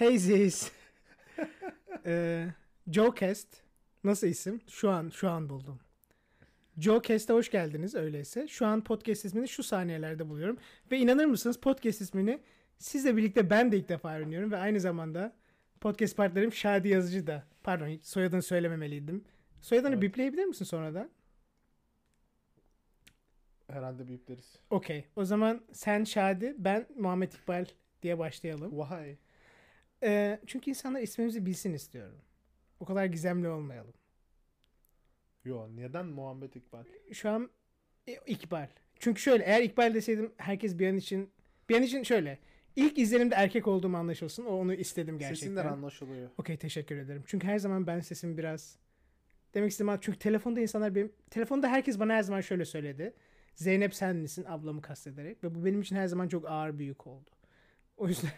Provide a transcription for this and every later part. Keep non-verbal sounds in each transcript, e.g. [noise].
Hey Ziz. ee, Joe Cast. Nasıl isim? Şu an şu an buldum. Joe Cast'e hoş geldiniz öyleyse. Şu an podcast ismini şu saniyelerde buluyorum. Ve inanır mısınız podcast ismini sizle birlikte ben de ilk defa öğreniyorum. Ve aynı zamanda podcast partnerim Şadi Yazıcı da. Pardon soyadını söylememeliydim. Soyadını Evet. bipleyebilir misin sonradan? Herhalde büyükleriz. Okey. O zaman sen Şadi, ben Muhammed İkbal diye başlayalım. Vay. Ee, çünkü insanlar ismimizi bilsin istiyorum. O kadar gizemli olmayalım. Yo neden Muhammed İkbal? Şu an İ- İkbal. Çünkü şöyle eğer İkbal deseydim herkes bir an için bir an için şöyle ilk izlenimde erkek olduğum anlaşılsın. O onu istedim gerçekten. Sesinden anlaşılıyor. Okey teşekkür ederim. Çünkü her zaman ben sesimi biraz demek istediğim çünkü telefonda insanlar benim telefonda herkes bana her zaman şöyle söyledi. Zeynep sen misin ablamı kastederek ve bu benim için her zaman çok ağır bir yük oldu. O yüzden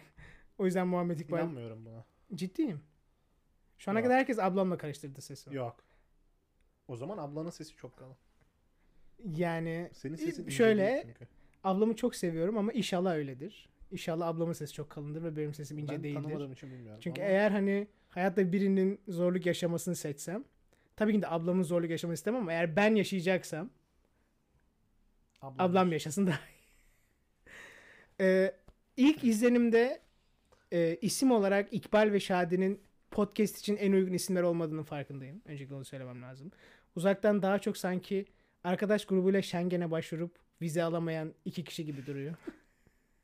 o yüzden Muhammed İkbal İnanmıyorum buna. ciddiyim. Şu ana Yok. kadar herkes ablamla karıştırdı sesimi. Yok. O zaman ablanın sesi çok kalın. Yani Senin sesin ince şöyle çünkü. ablamı çok seviyorum ama inşallah öyledir. İnşallah ablamın sesi çok kalındır ve benim sesim ince ben değildir. tanımadığım için bilmiyorum. Çünkü ama eğer hani hayatta birinin zorluk yaşamasını seçsem tabii ki de ablamın zorluk yaşamasını istemem ama eğer ben yaşayacaksam ablam, ablam yaşasın daha iyi. [laughs] Ee, ilk izlenimde e, isim olarak İkbal ve Şadi'nin podcast için en uygun isimler olmadığının farkındayım. Öncelikle onu söylemem lazım. Uzaktan daha çok sanki arkadaş grubuyla Schengen'e başvurup vize alamayan iki kişi gibi duruyor.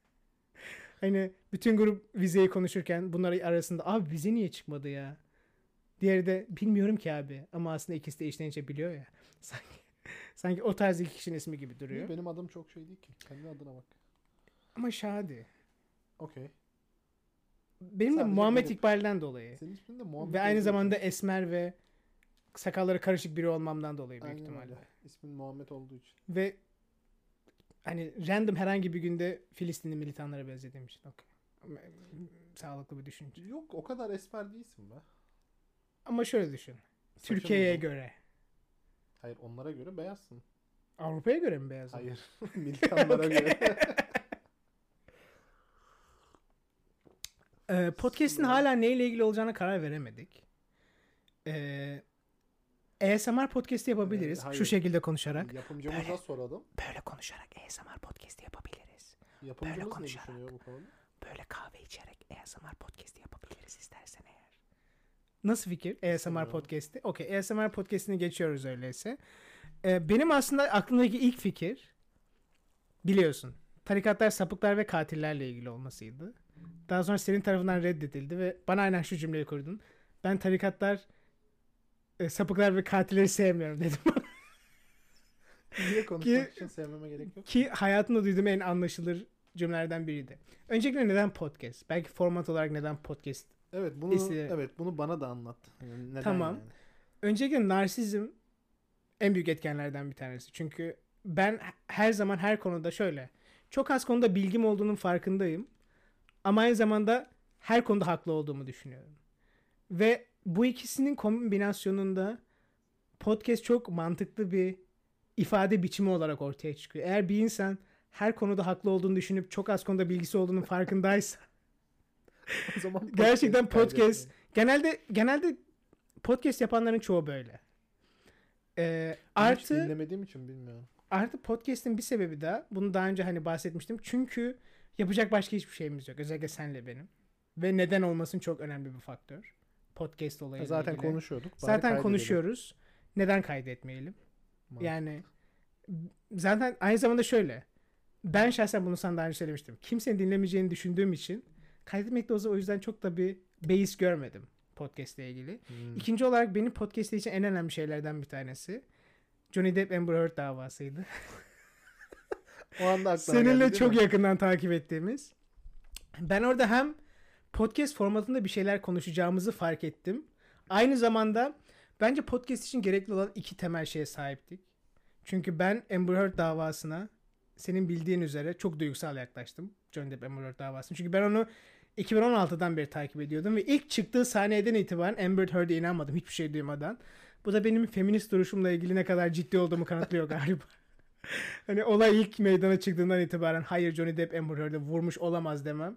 [laughs] hani bütün grup vizeyi konuşurken bunlar arasında abi vize niye çıkmadı ya? Diğeri de bilmiyorum ki abi ama aslında ikisi de içten içe biliyor ya. [laughs] Sanki sanki o tarz iki kişinin ismi gibi duruyor. Benim adım çok şey değil ki. Kendi adına bak. Ama Şadi. Okey. Benim de Sadece Muhammed garip. İkbal'den dolayı. Senin ismin de Muhammed Ve aynı zamanda esmer ve sakalları karışık biri olmamdan dolayı büyük Aynen ihtimalle. öyle. İsmin Muhammed olduğu için. Ve hani random herhangi bir günde Filistinli militanlara benzediğim için. Ama, Sağlıklı bir düşünce. Yok o kadar esmer değilsin be. Ama şöyle düşün. Saçın Türkiye'ye uzun. göre. Hayır onlara göre beyazsın. Avrupa'ya göre mi beyaz? Hayır. [laughs] Militanlara göre. [laughs] Ee, podcast'in hala neyle ilgili olacağına karar veremedik. Ee, ASMR podcast'i yapabiliriz. Ee, hayır. Şu şekilde konuşarak. Yapımcımıza Böyle. soralım. Böyle konuşarak ASMR podcast'i yapabiliriz. Yapımcımız ne konuşarak. düşünüyor bu konuda? Böyle kahve içerek ASMR podcast'i yapabiliriz istersen eğer. Nasıl fikir ASMR podcast'i? Okey ASMR podcast'ini geçiyoruz öyleyse. Ee, benim aslında aklımdaki ilk fikir biliyorsun tarikatlar, sapıklar ve katillerle ilgili olmasıydı. Daha sonra senin tarafından reddedildi ve bana aynen şu cümleyi kurdun. Ben tarikatlar, e, sapıklar ve katilleri sevmiyorum dedim. [laughs] Niye konuşmak için sevmeme gerek yok. Ki hayatımda duyduğum en anlaşılır cümlelerden biriydi. Öncelikle neden podcast? Belki format olarak neden podcast? Evet bunu İste- evet bunu bana da anlat. Yani neden Tamam. yani? Öncelikle narsizm en büyük etkenlerden bir tanesi. Çünkü ben her zaman her konuda şöyle. Çok az konuda bilgim olduğunun farkındayım. Ama aynı zamanda her konuda haklı olduğumu düşünüyorum. Ve bu ikisinin kombinasyonunda podcast çok mantıklı bir ifade biçimi olarak ortaya çıkıyor. Eğer bir insan her konuda haklı olduğunu düşünüp çok az konuda bilgisi olduğunun farkındaysa [laughs] O zaman Gerçekten podcast podcast genelde genelde podcast yapanların çoğu böyle. Ee, artı dinlemediğim için bilmiyorum. artı podcast'in bir sebebi daha bunu daha önce hani bahsetmiştim. Çünkü yapacak başka hiçbir şeyimiz yok. Özellikle senle benim. Ve neden olmasın çok önemli bir faktör. Podcast olayıyla Zaten ilgili. konuşuyorduk. Zaten konuşuyoruz. Neden kaydetmeyelim? Mantıklı. Yani zaten aynı zamanda şöyle. Ben şahsen bunu sana daha önce söylemiştim. Kimsenin dinlemeyeceğini düşündüğüm için kaydetmekte o yüzden çok da bir beis görmedim podcast ile ilgili. Hmm. İkinci olarak benim podcast için en önemli şeylerden bir tanesi Johnny Depp Amber Heard davasıydı. [laughs] O anda Seninle geldi, çok mi? yakından takip ettiğimiz. Ben orada hem podcast formatında bir şeyler konuşacağımızı fark ettim. Aynı zamanda bence podcast için gerekli olan iki temel şeye sahiptik. Çünkü ben Amber Heard davasına senin bildiğin üzere çok duygusal yaklaştım. Johnny Depp Amber Heard davasına. Çünkü ben onu 2016'dan beri takip ediyordum ve ilk çıktığı saniyeden itibaren Amber Heard'e inanmadım hiçbir şey duymadan. Bu da benim feminist duruşumla ilgili ne kadar ciddi olduğumu kanıtlıyor [laughs] galiba. Hani olay ilk meydana çıktığından itibaren hayır Johnny Depp Amber Heard'e vurmuş olamaz demem.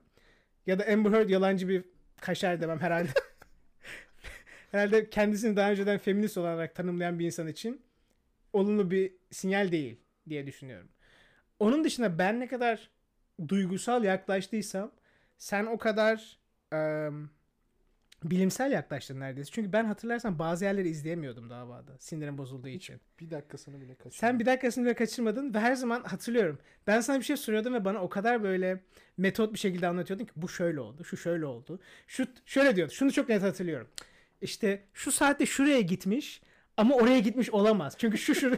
Ya da Amber Heard yalancı bir kaşar demem herhalde. [laughs] herhalde kendisini daha önceden feminist olarak tanımlayan bir insan için olumlu bir sinyal değil diye düşünüyorum. Onun dışında ben ne kadar duygusal yaklaştıysam sen o kadar em, bilimsel yaklaştın neredeyse. Çünkü ben hatırlarsan bazı yerleri izleyemiyordum davada. Sinirim bozulduğu için. Bir dakikasını bile kaçırdım. Sen bir dakikasını bile kaçırmadın ve her zaman hatırlıyorum. Ben sana bir şey soruyordum ve bana o kadar böyle metot bir şekilde anlatıyordun ki bu şöyle oldu, şu şöyle oldu. Şu şöyle diyordu. Şunu çok net hatırlıyorum. İşte şu saatte şuraya gitmiş ama oraya gitmiş olamaz. Çünkü şu şu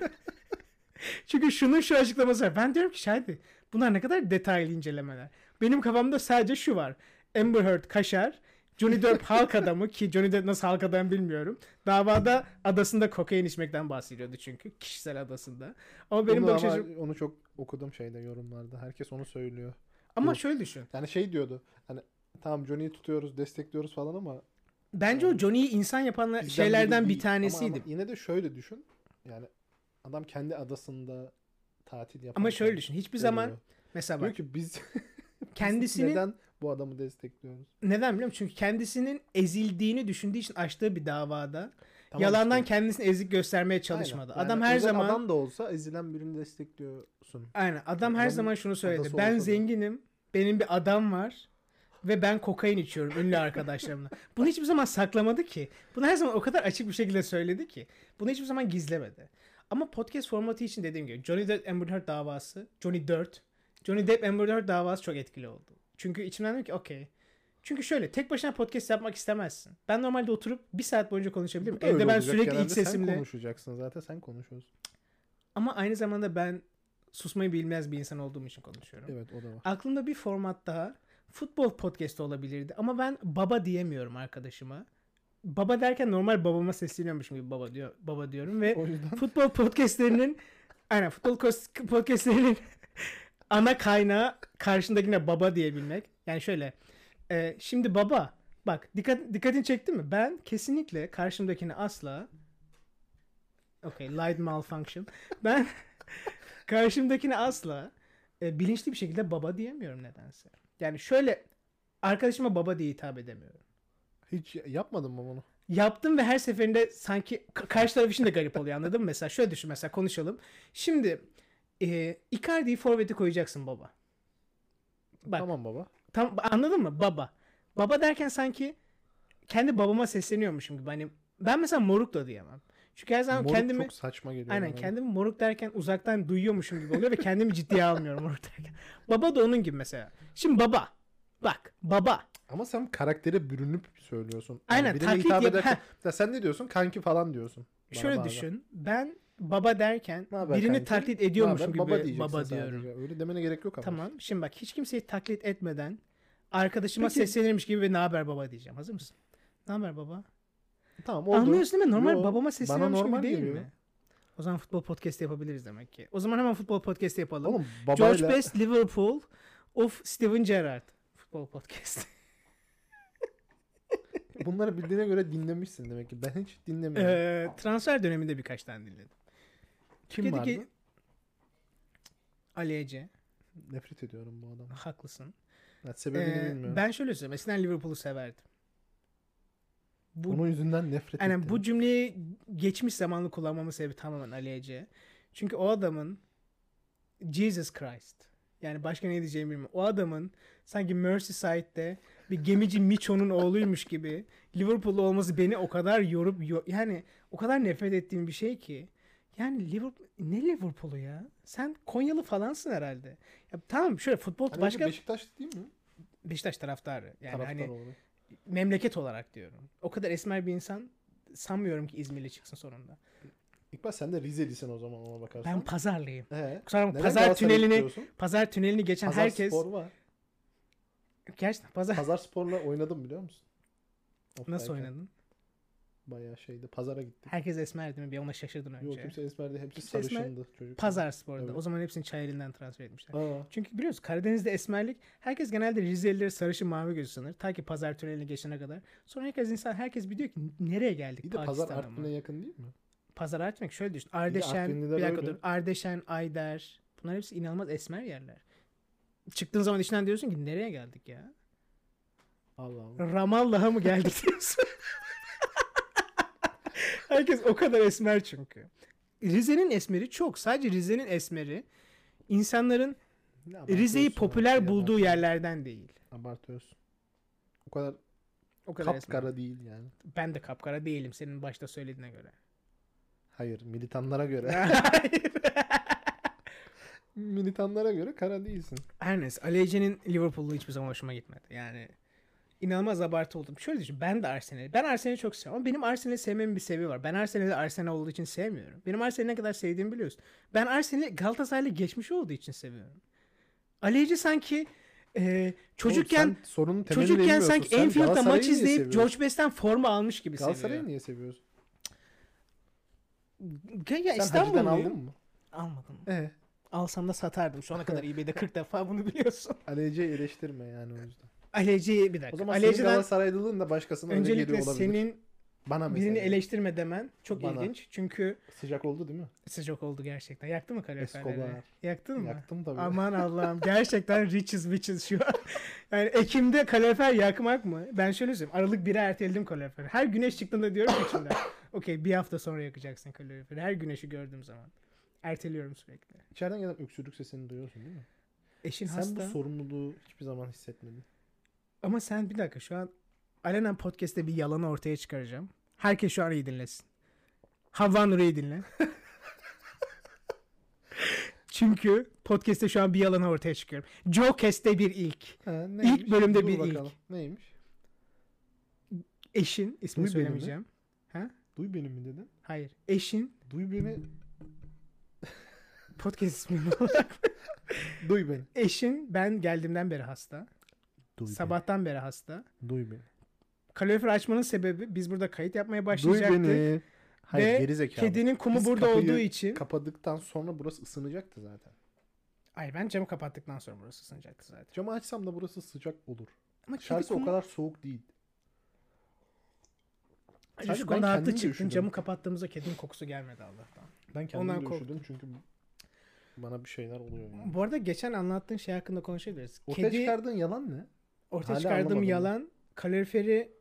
[laughs] Çünkü şunun şu açıklaması var. Ben diyorum ki şahidi bunlar ne kadar detaylı incelemeler. Benim kafamda sadece şu var. Amber Heard kaşar, Johnny Depp halk adamı ki Johnny Depp nasıl halk adam bilmiyorum. Davada adasında kokain içmekten bahsediyordu çünkü kişisel adasında. Ama benim onu, bakış ama açım... onu çok okudum şeyde yorumlarda. Herkes onu söylüyor. Ama bu- şöyle düşün. Yani şey diyordu. Hani tamam Johnny'yi tutuyoruz, destekliyoruz falan ama Bence o Johnny'yi insan yapan şeylerden bir tanesiydi. Ama, ama yine de şöyle düşün. Yani adam kendi adasında tatil yapıyor. Ama şöyle düşün. Hiçbir zaman mesela Diyor bak ki biz [laughs] kendisini neden? Neden bu adamı destekliyoruz? biliyor musun? Çünkü kendisinin ezildiğini düşündüğü için açtığı bir davada Tamam yalandan işte. kendisini ezik göstermeye çalışmadı. Aynen. Adam Yani her özel zaman adam da olsa ezilen birini destekliyorsun. Aynen. Adam her Adamın zaman şunu söyledi. Ben olsa da. zenginim. Benim bir adam var. Ve ben kokain içiyorum ünlü arkadaşlarımla. [laughs] Bunu hiçbir zaman saklamadı ki. Bunu her zaman o kadar açık bir şekilde söyledi ki. Bunu hiçbir zaman gizlemedi. Ama podcast formatı için dediğim gibi Johnny Depp Amber Heard davası, Johnny Dirt, Johnny Depp Amber Heard davası çok etkili oldu. Çünkü içimden dedim ki okey. Çünkü şöyle tek başına podcast yapmak istemezsin. Ben normalde oturup bir saat boyunca konuşabilirim. Evde ben olacak. sürekli Genelde iç sesimle. Sen konuşacaksın zaten sen konuşuyorsun. Ama aynı zamanda ben susmayı bilmez bir insan olduğum için konuşuyorum. Evet o da var. Aklımda bir format daha futbol podcast olabilirdi ama ben baba diyemiyorum arkadaşıma. Baba derken normal babama sesleniyormuşum gibi baba diyor baba diyorum ve yüzden futbol podcastlerinin [laughs] aynen futbol podcastlerinin ana kaynağı karşındakine baba diyebilmek. Yani şöyle e, şimdi baba bak dikkat dikkatini çekti mi? Ben kesinlikle karşımdakine asla Okay, light malfunction. Ben [laughs] karşımdakine asla e, bilinçli bir şekilde baba diyemiyorum nedense. Yani şöyle arkadaşıma baba diye hitap edemiyorum. hiç yapmadın mı bunu? Yaptım ve her seferinde sanki ka- karşı taraf için de garip oluyor anladın mı? Mesela şöyle düşün mesela konuşalım. Şimdi e, Icardi'yi forvete koyacaksın baba. Bak Tamam baba. tam anladın mı? Baba. Baba derken sanki kendi babama sesleniyormuşum gibi. Hani ben mesela moruk da diyemem. Çünkü her zaman Moruk kendimi çok saçma geliyor. Aynen bana. kendimi moruk derken uzaktan duyuyormuşum gibi oluyor ve kendimi ciddiye almıyorum moruk derken. Baba da onun gibi mesela. Şimdi baba. Bak baba. Ama sen karaktere bürünüp söylüyorsun. Aynen, birine taklit yap- ederken- sen ne diyorsun? Kanki falan diyorsun. Şöyle bazen. düşün. Ben baba derken Ne haber birini kanki? taklit ediyormuşum gibi baba, baba, diyorum. sadece. Öyle demene gerek yok ama. Tamam. Şimdi bak hiç kimseyi taklit etmeden arkadaşıma Peki- seslenirmiş gibi ve ne haber baba diyeceğim. Hazır mısın? Ne haber baba? Tamam oldu. Anlıyorsun değil mi? Normal Yo, babama bana sesleniyormuş gibi normal değil geliyor. mi? O zaman futbol podcast yapabiliriz demek ki. O zaman hemen futbol podcast yapalım. Oğlum babayla... George Best Liverpool of Steven Gerrard. Futbol podcast. [laughs] Bunları bildiğine göre dinlemişsin demek ki. Ben hiç dinlemiyorum. Ee, transfer döneminde birkaç tane dinledim. Kim Türkiye'deki- vardı? Ali Ece. Nefret ediyorum bu adamı. Haklısın. Ya, sebebini Ee, bilmiyorum. ben şöyle söyleyeyim. Eskiden Liverpool'u severdim. Bu, Onun yüzünden nefret yani ettim. bu cümleyi geçmiş zamanlı kullanmamın sebebi tamamen Ali Ece. Çünkü o adamın Jesus Christ. Yani başka ne diyeceğimi bilmiyorum. O adamın sanki Merseyside'de bir gemici [laughs] Micho'nun oğluymuş gibi Liverpool'lu olması beni o kadar yorup yo- yani o kadar nefret ettiğim bir şey ki. Yani Liverpool ne Liverpool'u ya? Sen Konyalı falansın herhalde. Ya tamam şöyle futbol Hani başka Beşiktaş değil mi? Beşiktaş taraftarı. Yani Taraftar hani olarak. memleket olarak diyorum. O kadar esmer bir insan sanmıyorum ki İzmirli çıksın sonunda. İkbal sen de Rizelisin o zaman ona bakarsan. Ben pazarlıyım. He. Kusura bakma, pazar tünelini pazar tünelini geçen Pazar herkes Spor var. gerçekten pazar Pazar Spor'la oynadım biliyor musun? nasıl Oktayken. oynadın? Bayağı şeydi. Pazara gittik. Herkes esmer değil mi? Bir ona şaşırdın önce. Yok kimse esmerdi. Hepsi Kimse esmer- sarışındı çocuk. Pazar sporda. Evet. O zaman hepsini çay elinden transfer etmişler. Aa, Çünkü biliyoruz Karadeniz'de esmerlik herkes genelde Rizelileri sarışın mavi gözü sanır. Ta ki pazar tünelini geçene kadar. Sonra herkes insan herkes bir diyor ki nereye geldik iyi de pazar? Artvin'e yakın değil mi? Pazar Artvin'e şöyle düşün. Ardeşen, bir dakika dur. Ardeşen, Ayder. Bunlar hepsi inanılmaz esmer yerler. Çıktığın zaman içinden diyorsun ki nereye geldik ya? Allah Allah. Ramallah'a mı geldik diyorsun? [laughs] Herkes o kadar esmer çünkü. Rize'nin esmeri çok. Sadece Rize'nin esmeri insanların Rize'yi popüler abi, bulduğu abartıyorsun. yerlerden değil. Abartıyorsun. O kadar, O kadar esmer. kapkara değil yani. Ben de kapkara değilim senin başta söylediğine göre. Hayır militanlara göre. Hayır. [laughs] militanlara göre kara değilsin. Her neyse Ali Ece'nin Liverpool'u hiçbir zaman hoşuma gitmedi. Yani inanılmaz abartı oldum. Şöyle düşün ben de Arsenal'i. Ben Arsenal'i çok seviyorum ama benim Arsenal'i sevmemin bir sebebi var. Ben Arsenal'i Arsenal olduğu için sevmiyorum. Benim Arsenal'i ne kadar sevdiğimi biliyorsun. Ben Arsenal'i Galatasaray'la geçmiş olduğu için seviyorum. Ali Ece sanki e, çocukken Oğlum sorunun çocukken sanki Enfield'da Galatasaray'ı maç izleyip? George Best'ten forma almış gibi Galatasaray'ı seviyor. niye seviyorsun? Ya, ya Sen Hacı'dan İstanbulluyum. aldın mı? Almadım. Ee, Alsam da satardım. Şu ana kadar eBay'de 40 defa bunu biliyorsun. Aleyce'yi eleştirme yani o yüzden. Ali Ece'yi bir dakika. O zaman Ali senin Galatasaraylılığın da başkasına öyle öncelikle geliyor olabilir. senin Bana mesela. birini eleştirme demen çok Bana. ilginç. Çünkü Sıcak oldu değil mi? sıcak oldu gerçekten. Yaktı mı kaloriferleri? Escobar. Yaktın mı? Yaktım tabii. Aman Allah'ım. [laughs] Gerçekten riches bitches şu an. Yani Ekim'de kalorifer yakmak mı? Ben şöyle söyleyeyim. Aralık 1'e erteledim kaloriferi. Her güneş çıktığında diyorum ki içimden. [laughs] Okey bir hafta sonra yakacaksın kaloriferi. Her güneşi gördüğüm zaman. Erteliyorum sürekli. İçeriden gelen öksürük sesini duyuyorsun değil mi? Eşin Sen hasta. bu sorumluluğu hiçbir zaman hissetmedin. Ama sen bir dakika şu an Alenen Podcast'te bir yalanı ortaya çıkaracağım. Herkes şu an iyi dinlesin. Havva Nur'u dinle. [laughs] Çünkü podcast'te şu an bir yalanı ortaya çıkıyorum. Joe Cast'te bir ilk. Ha, neymiş? İlk bölümde Dur bir bakalım. ilk. Neymiş? Eşin ismini Duy beni mi? söylemeyeceğim. Duy beni mi dedin? Hayır. Eşin Duy beni. podcast ismi mi? [laughs] Duy beni. Eşin ben geldiğimden beri hasta. Duy Sabahtan beri hasta. Duy beni. Kalorifer açmanın sebebi biz burada kayıt yapmaya Duy başlayacaktık. beni. Hayır Ve geri zekalı. Kedinin kumu Biz burada olduğu için. Kapadıktan sonra burası ısınacaktı zaten. Hayır ben camı kapattıktan sonra burası ısınacaktı zaten. Camı açsam da burası sıcak olur. Ama Dışarısı o kumu- kadar soğuk değil. Sadece şu konuda haklı çıktın. üşüdüm. Camı kapattığımızda kedinin kokusu gelmedi Allah'tan. Ben kendim Ondan de üşüdüm çünkü bana bir şeyler oluyor yani. Bu arada geçen anlattığın şey hakkında konuşabiliriz. Ortaya Kedi çıkardığın yalan ne? Ortaya Hala çıkardığım anlamadım yalan kaloriferi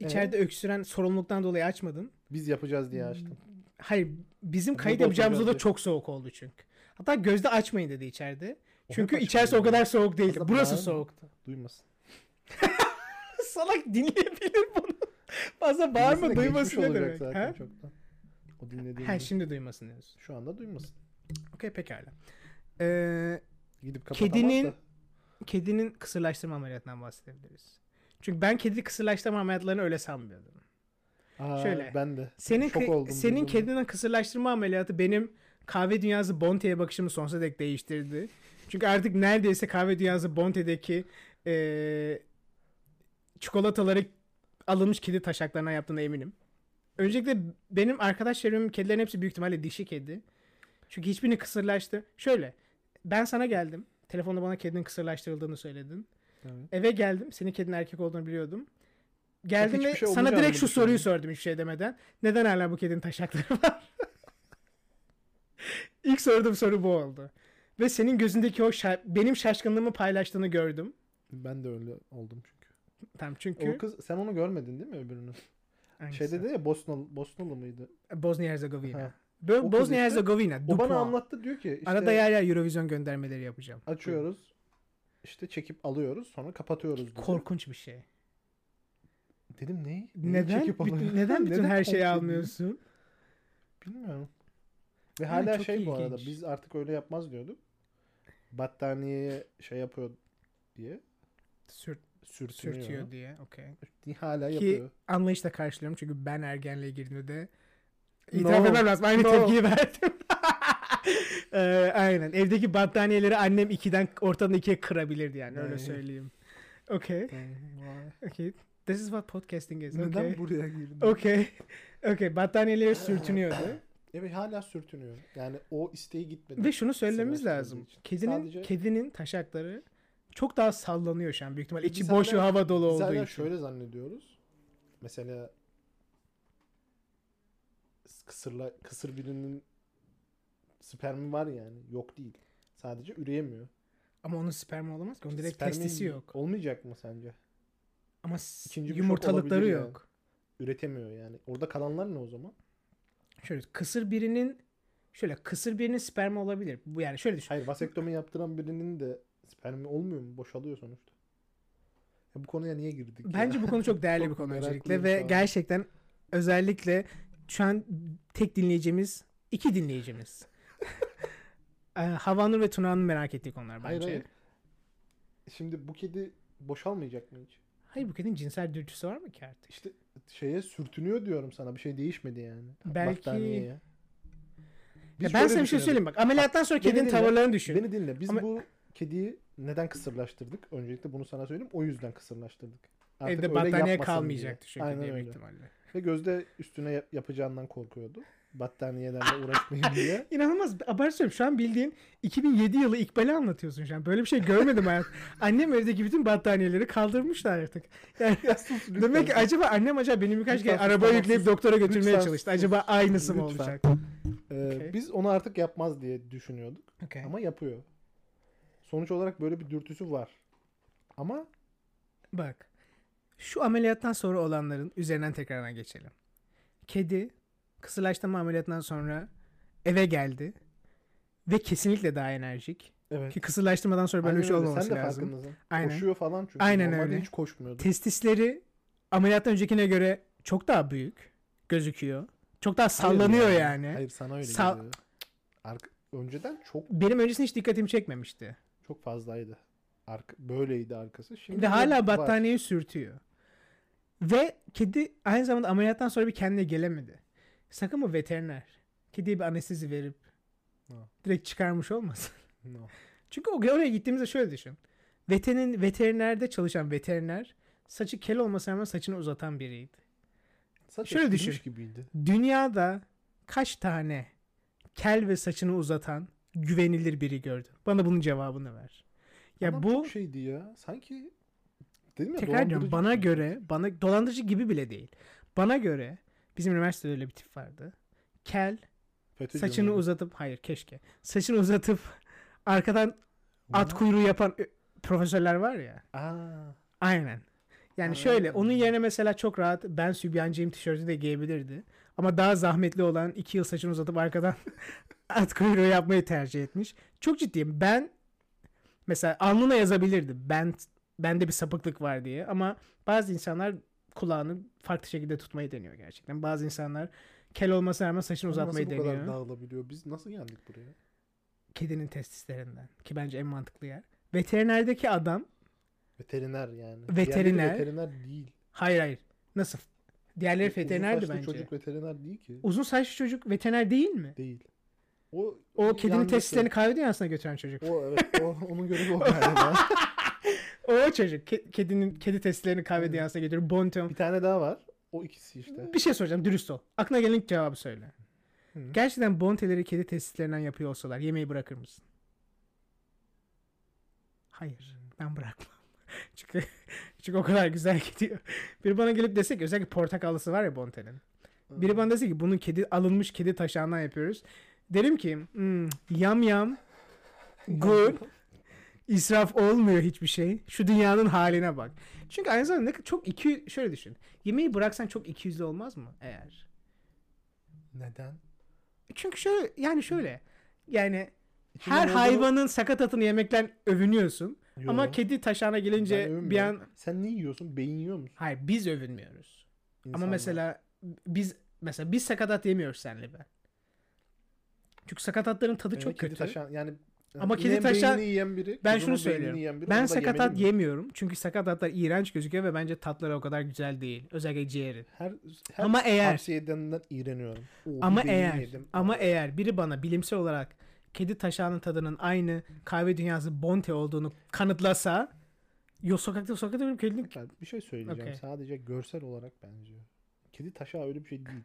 içeride öksüren sorumluluktan dolayı açmadın. Biz yapacağız diye açtım. Hayır bizim Burada kayıt yapacağımızda da oturacağız çok soğuk oldu çünkü. Hatta gözde açmayın dedi içeride. Çünkü hep içerisi o kadar soğuk değildi. Fazla Burası bağırma. soğuktu. Duymasın. [laughs] Salak dinleyebilir bunu. Fazla bağırma Dinlesene, duyması geçmiş ne olacak demek? zaten Ha? çoktan. O dinlediğim Ha şimdi duymasın diyorsun. şu anda duymasın. Okey pekala. Ee, Gidip kapatamaz Kedinin- da. Kedinin kısırlaştırma ameliyatından bahsedebiliriz. Çünkü ben kedi kısırlaştırma ameliyatlarını öyle sanmıyordum. Aa, şöyle. Ben de. Senin Şok oldum senin duyduğumda. kedinin kısırlaştırma ameliyatı benim kahve dünyası Bonte'ye bakışımı sonsuza dek değiştirdi. Çünkü artık neredeyse kahve dünyası Bonte'deki eee çikolataları alınmış kedi taşaklarına yaptığına eminim. Öncelikle benim arkadaş çevremin kedilerin hepsi büyük ihtimalle dişi kedi. Çünkü hiçbirini kısırlaştı. Şöyle ben sana geldim. Telefonda bana kedinin kısırlaştırıldığını söyledin. Evet. Eve geldim. Senin kedinin erkek olduğunu biliyordum. Geldim ve şey sana direkt şu soruyu sordum hiçbir şey demeden. Neden hala bu kedinin taşakları [laughs] var? İlk sorduğum soru bu oldu. Ve senin gözündeki o şa- benim şaşkınlığımı paylaştığını gördüm. Ben de öyle oldum çünkü. Tamam çünkü O kız sen onu görmedin değil mi öbürünü? Hangisi? Şey dedi ya Bosnalı, Bosnalı mıydı? Bosnia Herzegovina. Bo- işte. Herzegovina. O bana anlattı diyor ki işte Arada yer yer Eurovision göndermeleri yapacağım. açıyoruz. işte çekip alıyoruz sonra kapatıyoruz dedi. Korkunç bir şey. Dedim ne? Neyi Neden? çekip bütün- neden [laughs] bütün her şeyi almıyorsun? Bilmiyorum. Ve Ha, hala şey bu arada ilginç. biz artık öyle yapmaz diyorduk. Battaniyeye şey yapıyor diye Sürt, sürtünüyor. sürtüyor diye. Okey. Hala Ki yapıyor. anlayışla karşılıyorum çünkü ben ergenliğe girdiğimde. İtiraf etmem lazım. Aynı No. tepkiyi [laughs] verdim. Ee, aynen. Evdeki battaniyeleri annem ikiden ortadan ikiye kırabilirdi yani öyle söyleyeyim. Okay. Okay. This is what podcasting is. Neden Okay. buraya girdin? Okay. Okay. Battaniyeleri [laughs] sürtünüyordu. Evet hala sürtünüyor. Yani o isteği gitmedi. Ve şunu söylememiz Savaştırıldığı lazım. Kedinin Sadece- kedinin taşakları çok daha sallanıyor şu an büyük ihtimalle. Biz İçi boş ve hava dolu olduğu için. şöyle zannediyoruz. Mesela kısırla, kısır birinin spermi var yani. Yok değil. Sadece üreyemiyor. Ama onun spermi olamaz ki. Onun direkt Spermin testisi yok. Olmayacak mı sence? Ama s- İkinci bir şok yumurtalıkları olabilir yok. Üretemiyor yani. Orada kalanlar ne o zaman? Şöyle kısır birinin şöyle kısır birinin spermi olabilir. Bu yani şöyle düşün. Hayır vasektomi yaptıran birinin de spermi olmuyor mu? Boşalıyor sonuçta. Ya bu konuya niye girdik ya? Bence bu konu çok değerli bir Çok konu meraklıyım öncelikle şu ve an. gerçekten özellikle şu an tek dinleyicimiz iki dinleyicimiz. [laughs] Ee, Havanur ve Tuna'nın merak ettiği konular bence. Hayır hayır. Şimdi bu kedi boşalmayacak mı hiç? Hayır bu kedinin cinsel dürtüsü var mı ki artık? İşte şeye sürtünüyor diyorum sana. Bir şey değişmedi yani. Belki- Battaniyeye. Ya Biz ben sana bir şey söyleyeyim bak. Ameliyattan sonra beni kedinin dinle. tavırlarını düşün. Beni dinle. Biz Ama- bu kediyi neden kısırlaştırdık? Öncelikle bunu sana söyleyeyim. O yüzden kısırlaştırdık. Artık Evde öyle battaniye diye. çünkü Aynen diye öyle. ihtimalle. Ve Gözde üstüne yap- yapacağından korkuyordu. Battaniyeden de uğraşmayayım diye. [laughs] İnanılmaz. Abartıyorum. Şu an bildiğin 2007 yılı İkbal'i anlatıyorsun şu an. Böyle bir şey görmedim hayat. [laughs] Annem evdeki bütün battaniyeleri kaldırmışlar artık. Yani [laughs] Ya sus lütfen. demek ki acaba annem acaba benim birkaç Lütfen kere sus, arabaya tamam, yükleyip sus. doktora götürmeye Lütfen çalıştı. sus. Acaba aynısı mı olacak? Ee, Okey. Biz onu artık yapmaz diye düşünüyorduk. Okay. Ama yapıyor. Sonuç olarak böyle bir dürtüsü var. Ama Bak. Şu ameliyattan sonra olanların üzerinden tekrardan geçelim. Kedi kısırlaştırma ameliyatından sonra eve geldi ve kesinlikle daha enerjik. evet. Ki kısırlaştırmadan sonra böyle Aynen bir şey öyle. olmaması Sen de lazım. farkındasın. Aynen. Koşuyor falan çünkü. Aynen Normalde öyle. hiç koşmuyordu. Testisleri ameliyattan öncekine göre çok daha büyük gözüküyor. Çok daha Hayır sallanıyor ya. yani. Hayır sana öyle Sal- geliyor. Önceden çok Benim öncesinde hiç dikkatimi çekmemişti. çok fazlaydı. Arka, böyleydi arkası. Şimdi de hala var. battaniyeyi sürtüyor. Ve kedi aynı zamanda ameliyattan sonra bir kendine gelemedi. Sakın bu veteriner. Kediye bir anestezi verip Ha. direkt çıkarmış olmasın. [laughs] No. Çünkü o- oraya gittiğimizde şöyle düşün. Veterin, veterinerde çalışan veteriner saçı kel olmasına rağmen saçını uzatan biriydi. Saç Şöyle düşün. gibiydi. Dünyada kaç tane kel ve saçını uzatan güvenilir biri gördün? Bana bunun cevabını ver. Ya Adam bu şeydi ya. Sanki dedim ya tekrar diyorum bana şey. göre bana dolandırıcı gibi bile değil. Bana göre bizim üniversitede öyle bir tip vardı. Kel FETÖ'cü saçını miydi? uzatıp hayır keşke. Saçını uzatıp [laughs] arkadan at kuyruğu yapan profesörler var ya. Aa, Aynen. Yani Ha. şöyle onun yerine mesela çok rahat ben sübyancıyım tişörtü de giyebilirdi. Ama daha zahmetli olan iki yıl saçını uzatıp arkadan [laughs] at kuyruğu yapmayı tercih etmiş. Çok ciddiyim. Ben mesela alnına yazabilirdi. Ben bende bir sapıklık var diye. Ama bazı insanlar kulağını farklı şekilde tutmayı deniyor gerçekten. Bazı insanlar kel olmasına rağmen saçını nasıl uzatmayı bu deniyor. kadar dağılabiliyor? Biz nasıl geldik buraya? Kedinin testislerinden. Ki bence en mantıklı yer. Veterinerdeki adam Veteriner yani. Veteriner. Diğerleri veteriner değil. hayır hayır. Nasıl? Diğerleri Uzun veterinerdi bence. çocuk veteriner değil ki. Uzun saçlı çocuk veteriner değil mi? Değil. O O kedinin testislerini kahve dünyasına götüren çocuk. O evet o, [laughs] onun görevi o galiba. [laughs] O çocuk. Ke- kedinin kedi testislerini kahve Evet. dünyasına götürüp Bonton. bir tane daha var. O ikisi işte. Bir şey soracağım dürüst ol. Aklına gelen ilk cevabı söyle. Hı. Gerçekten Bonte'leri kedi testislerinden yapıyor olsalar yemeği bırakır mısın? Hayır. Ben bırakmam. [laughs] çünkü çünkü o kadar güzel gidiyor. Biri bana gelip desek özellikle portakallısı var ya Bonte'nin. Biri bana dese ki bunun kedi alınmış kedi taşağından yapıyoruz. Derim ki hmm, yam yam [laughs] good israf olmuyor hiçbir şey. Şu dünyanın haline bak. Çünkü aynı zamanda çok iki şöyle düşün. Yemeği bıraksan çok ikiyüzlü olmaz mı eğer? Neden? Çünkü şöyle yani şöyle. Yani İçinde her ne olduğunu- hayvanın sakatatını yemekten övünüyorsun. Yo, Ama kedi taşağına gelince bir an Sen ne yiyorsun? Beyin yiyor musun? hayır biz övünmüyoruz. Ama İnsanlar. mesela biz mesela biz sakatat yemiyoruz senle ben. Çünkü sakatatların tadı Evet, çok kötü. taşan yani Ama kedi beynini yiyen biri, Ben şunu söylüyorum. yiyen biri, Ben sakatat yemiyorum. Çünkü sakatatlar iğrenç gözüküyor ve bence tatları o kadar güzel değil. Özellikle ciğeri. Her, her Ama eğer- tavsiye edenden iğreniyorum. Oo, Ama eğer yedim. ama eğer biri bana bilimsel olarak kedi taşağının tadının aynı kahve dünyası Bonte olduğunu kanıtlasa yo sokakta sokakta bir kedinin bir şey söyleyeceğim. Okey. Sadece görsel olarak benziyor. Kedi taşağı öyle bir şey değil.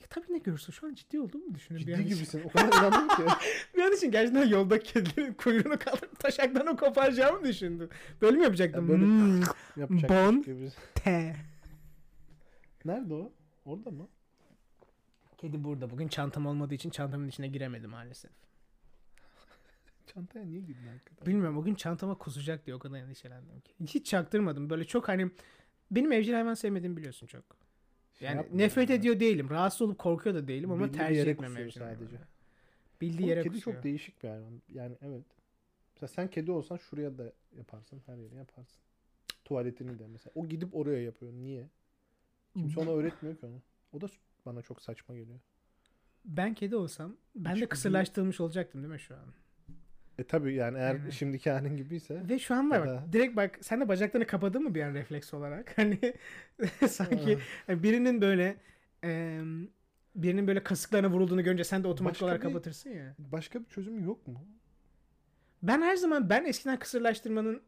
Ya tabii ne görürsün şu an ciddi olduğumu düşünüyorum. Ciddi bir gibisin. O kadar inandım ki. [laughs] Bir an için gerçekten yolda kedilerin kuyruğunu kaldırıp taşaktan o koparacağımı düşündüm. Böyle mi yapacaktım? Ya böyle- Hmm, [laughs] Yapacak Bon. gibi. te. Nerede o? Orada mı? Kedi burada. Bugün çantam olmadığı için çantamın içine giremedi maalesef. [laughs] Çantaya niye girdin hakikaten? Bilmiyorum o gün çantama kusacak diye o kadar endişelendim ki. Hiç çaktırmadım. Böyle çok hani benim evcil hayvan sevmediğimi biliyorsun çok. Şey Yani yapma nefret ya. ediyor değilim. Rahatsız olup korkuyor da değilim ama Bildiği tercih etmem sadece. hayvanı. Bildiği yere kedi kusuyor. çok değişik bir hayvan. Yani evet. Mesela sen kedi olsan şuraya da yaparsın. Her yere yaparsın. Tuvaletini de mesela. O gidip oraya yapıyor. Niye? Kimse ona öğretmiyor ki onu. O da bana çok saçma geliyor. Ben kedi olsam ben Hiç de kısırlaştırılmış olacaktım değil mi şu an? E tabi yani eğer Aynen. şimdiki halin gibiyse. Ve şu an var Ya bak. da- Direkt bak sen de bacaklarını kapadın mı bir an refleks olarak? [laughs] Hani sanki hani birinin böyle e, birinin böyle kasıklarına vurulduğunu görünce sen de otomatik Başka olarak bir- kapatırsın ya. Başka bir çözüm yok mu? Ben her zaman ben eskiden kısırlaştırmanın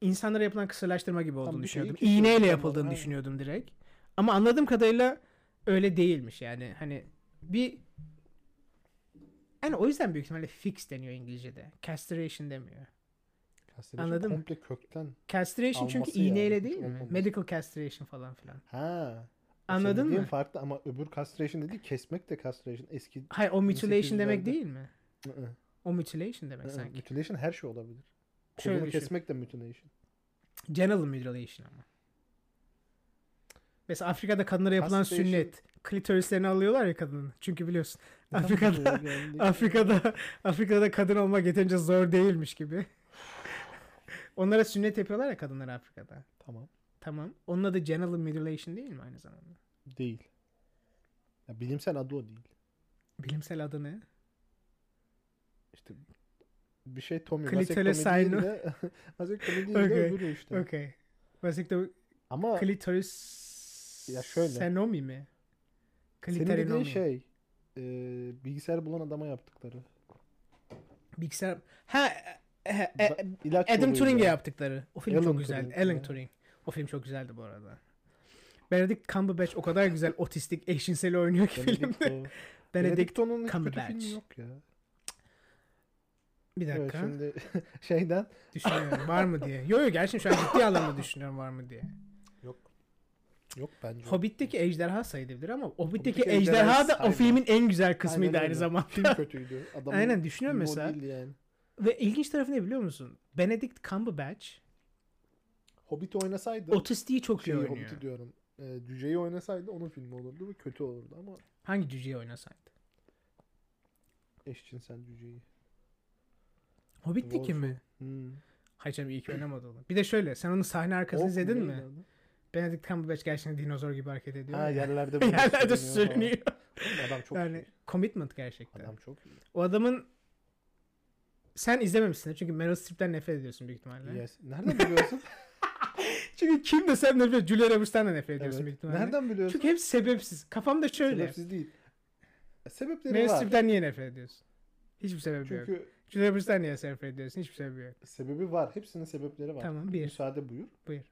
insanlara yapılan kısırlaştırma gibi olduğunu bir şeyi düşünüyordum. kesiyorsun, İğneyle tamam, yapıldığını aynen. düşünüyordum direkt. Ama anladığım kadarıyla öyle değilmiş yani. Hani bir yani o yüzden büyük ihtimalle fix deniyor İngilizce'de. Castration demiyor. Castration Anladın mı? komple kökten. Castration çünkü yani, iğneyle hiç değil mi? olmaması. Medical castration falan filan. Ha. Anladın mı? farklı ama öbür castration dediği kesmek de castration. Eski Hayır o mutilation demek 1800'lerde. değil mi? O mutilation demek sanki. mutilation her şey olabilir. Şöyle Kolunu düşün. kesmek de mutilation. Genital mutilation ama. Mesela Afrika'da kadınlara yapılan Castration- sünnet. Klitorislerini alıyorlar ya kadının. Çünkü biliyorsun. Afrika'da-? Afrika'da Afrika'da kadın olmak yeterince zor değilmiş gibi. Onlara sünnet yapıyorlar ya kadınlar Afrika'da. Tamam. Tamam. Onun adı genital mutilation değil mi aynı zamanda? Değil. Ya bilimsel adı o değil. Bilimsel adı ne? İşte bir şey Tommy. Klitoris Vasektomi değil aynı. de [laughs] vasektomi değil de öbürü işte. Okey. Basikte Ama klitoris Ya şöyle. senomi mi? senin dediğin Kliterinomi. şey e, bilgisayar bulan adama yaptıkları. Bilgisayar. Ha e, e, e, ilaç Adam. Turing'e yaptıkları. O film Alan çok güzeldi. Turing, Alan. Turing. O film çok güzeldi bu arada. Benedict Cumberbatch o kadar güzel otistik eşcinseli oynuyor ki filmde. [laughs] Benedict Benedicto'nun hiç Cumberbatch. filmi yok ya. bir Evet dakika şimdi [laughs] şeyden düşünüyorum var mı diye. Yo yo gerçekten şu an ciddi anlamda düşünüyorum var mı diye. Yok. Yok bence. Hobbit'teki ejderha sayılabilir ama Hobbit'teki Hobbit'teki ejderha ejderhayı da o filmin en güzel kısmıydı Aynen aynı öyle. zamanda. Film kötüydü. Adamın Aynen düşünüyorum filmi o mesela. değildi yani. Ve ilginç tarafı ne biliyor musun? Benedict Cumberbatch Hobbit oynasaydı otistiği çok iyi şeyi oynuyor. Hobbit'i diyorum. E, Cüce'yi oynasaydı onun filmi olurdu ve kötü olurdu ama Hangi cüceyi oynasaydı? eşcinsel Cüce'yi. Hobbit'teki mi? Hmm. Hayır canım iyi ki oynamadı onu. Bir de şöyle sen onun sahne arkasını mu izledin neydi mi? adı? Benedict Cumberbatch gerçekten dinozor gibi hareket ediyor. Ha yerlerde [laughs] Yerlerde sürünüyor Adam çok yani iyi. commitment gerçekten. Adam çok iyi. O adamın sen izlememişsin çünkü Meryl Streep'ten nefret ediyorsun büyük ihtimalle. Yes. Nereden biliyorsun? [laughs] Çünkü kim de sen nefret Julia Roberts'tan da nefret ediyorsun evet. büyük ihtimalle. Nereden biliyorsun? Çünkü hepsi sebepsiz. Kafamda şöyle. Sebepsiz değil. E, Sebepleri Meryl var. Streep'ten niye nefret ediyorsun? Hiçbir sebebi yok. Çünkü Julia Roberts'tan niye nefret ediyorsun? Hiçbir sebebi yok. sebebi var. Hepsinin sebepleri var. Tamam bir. Müsaade buyur. Buyur.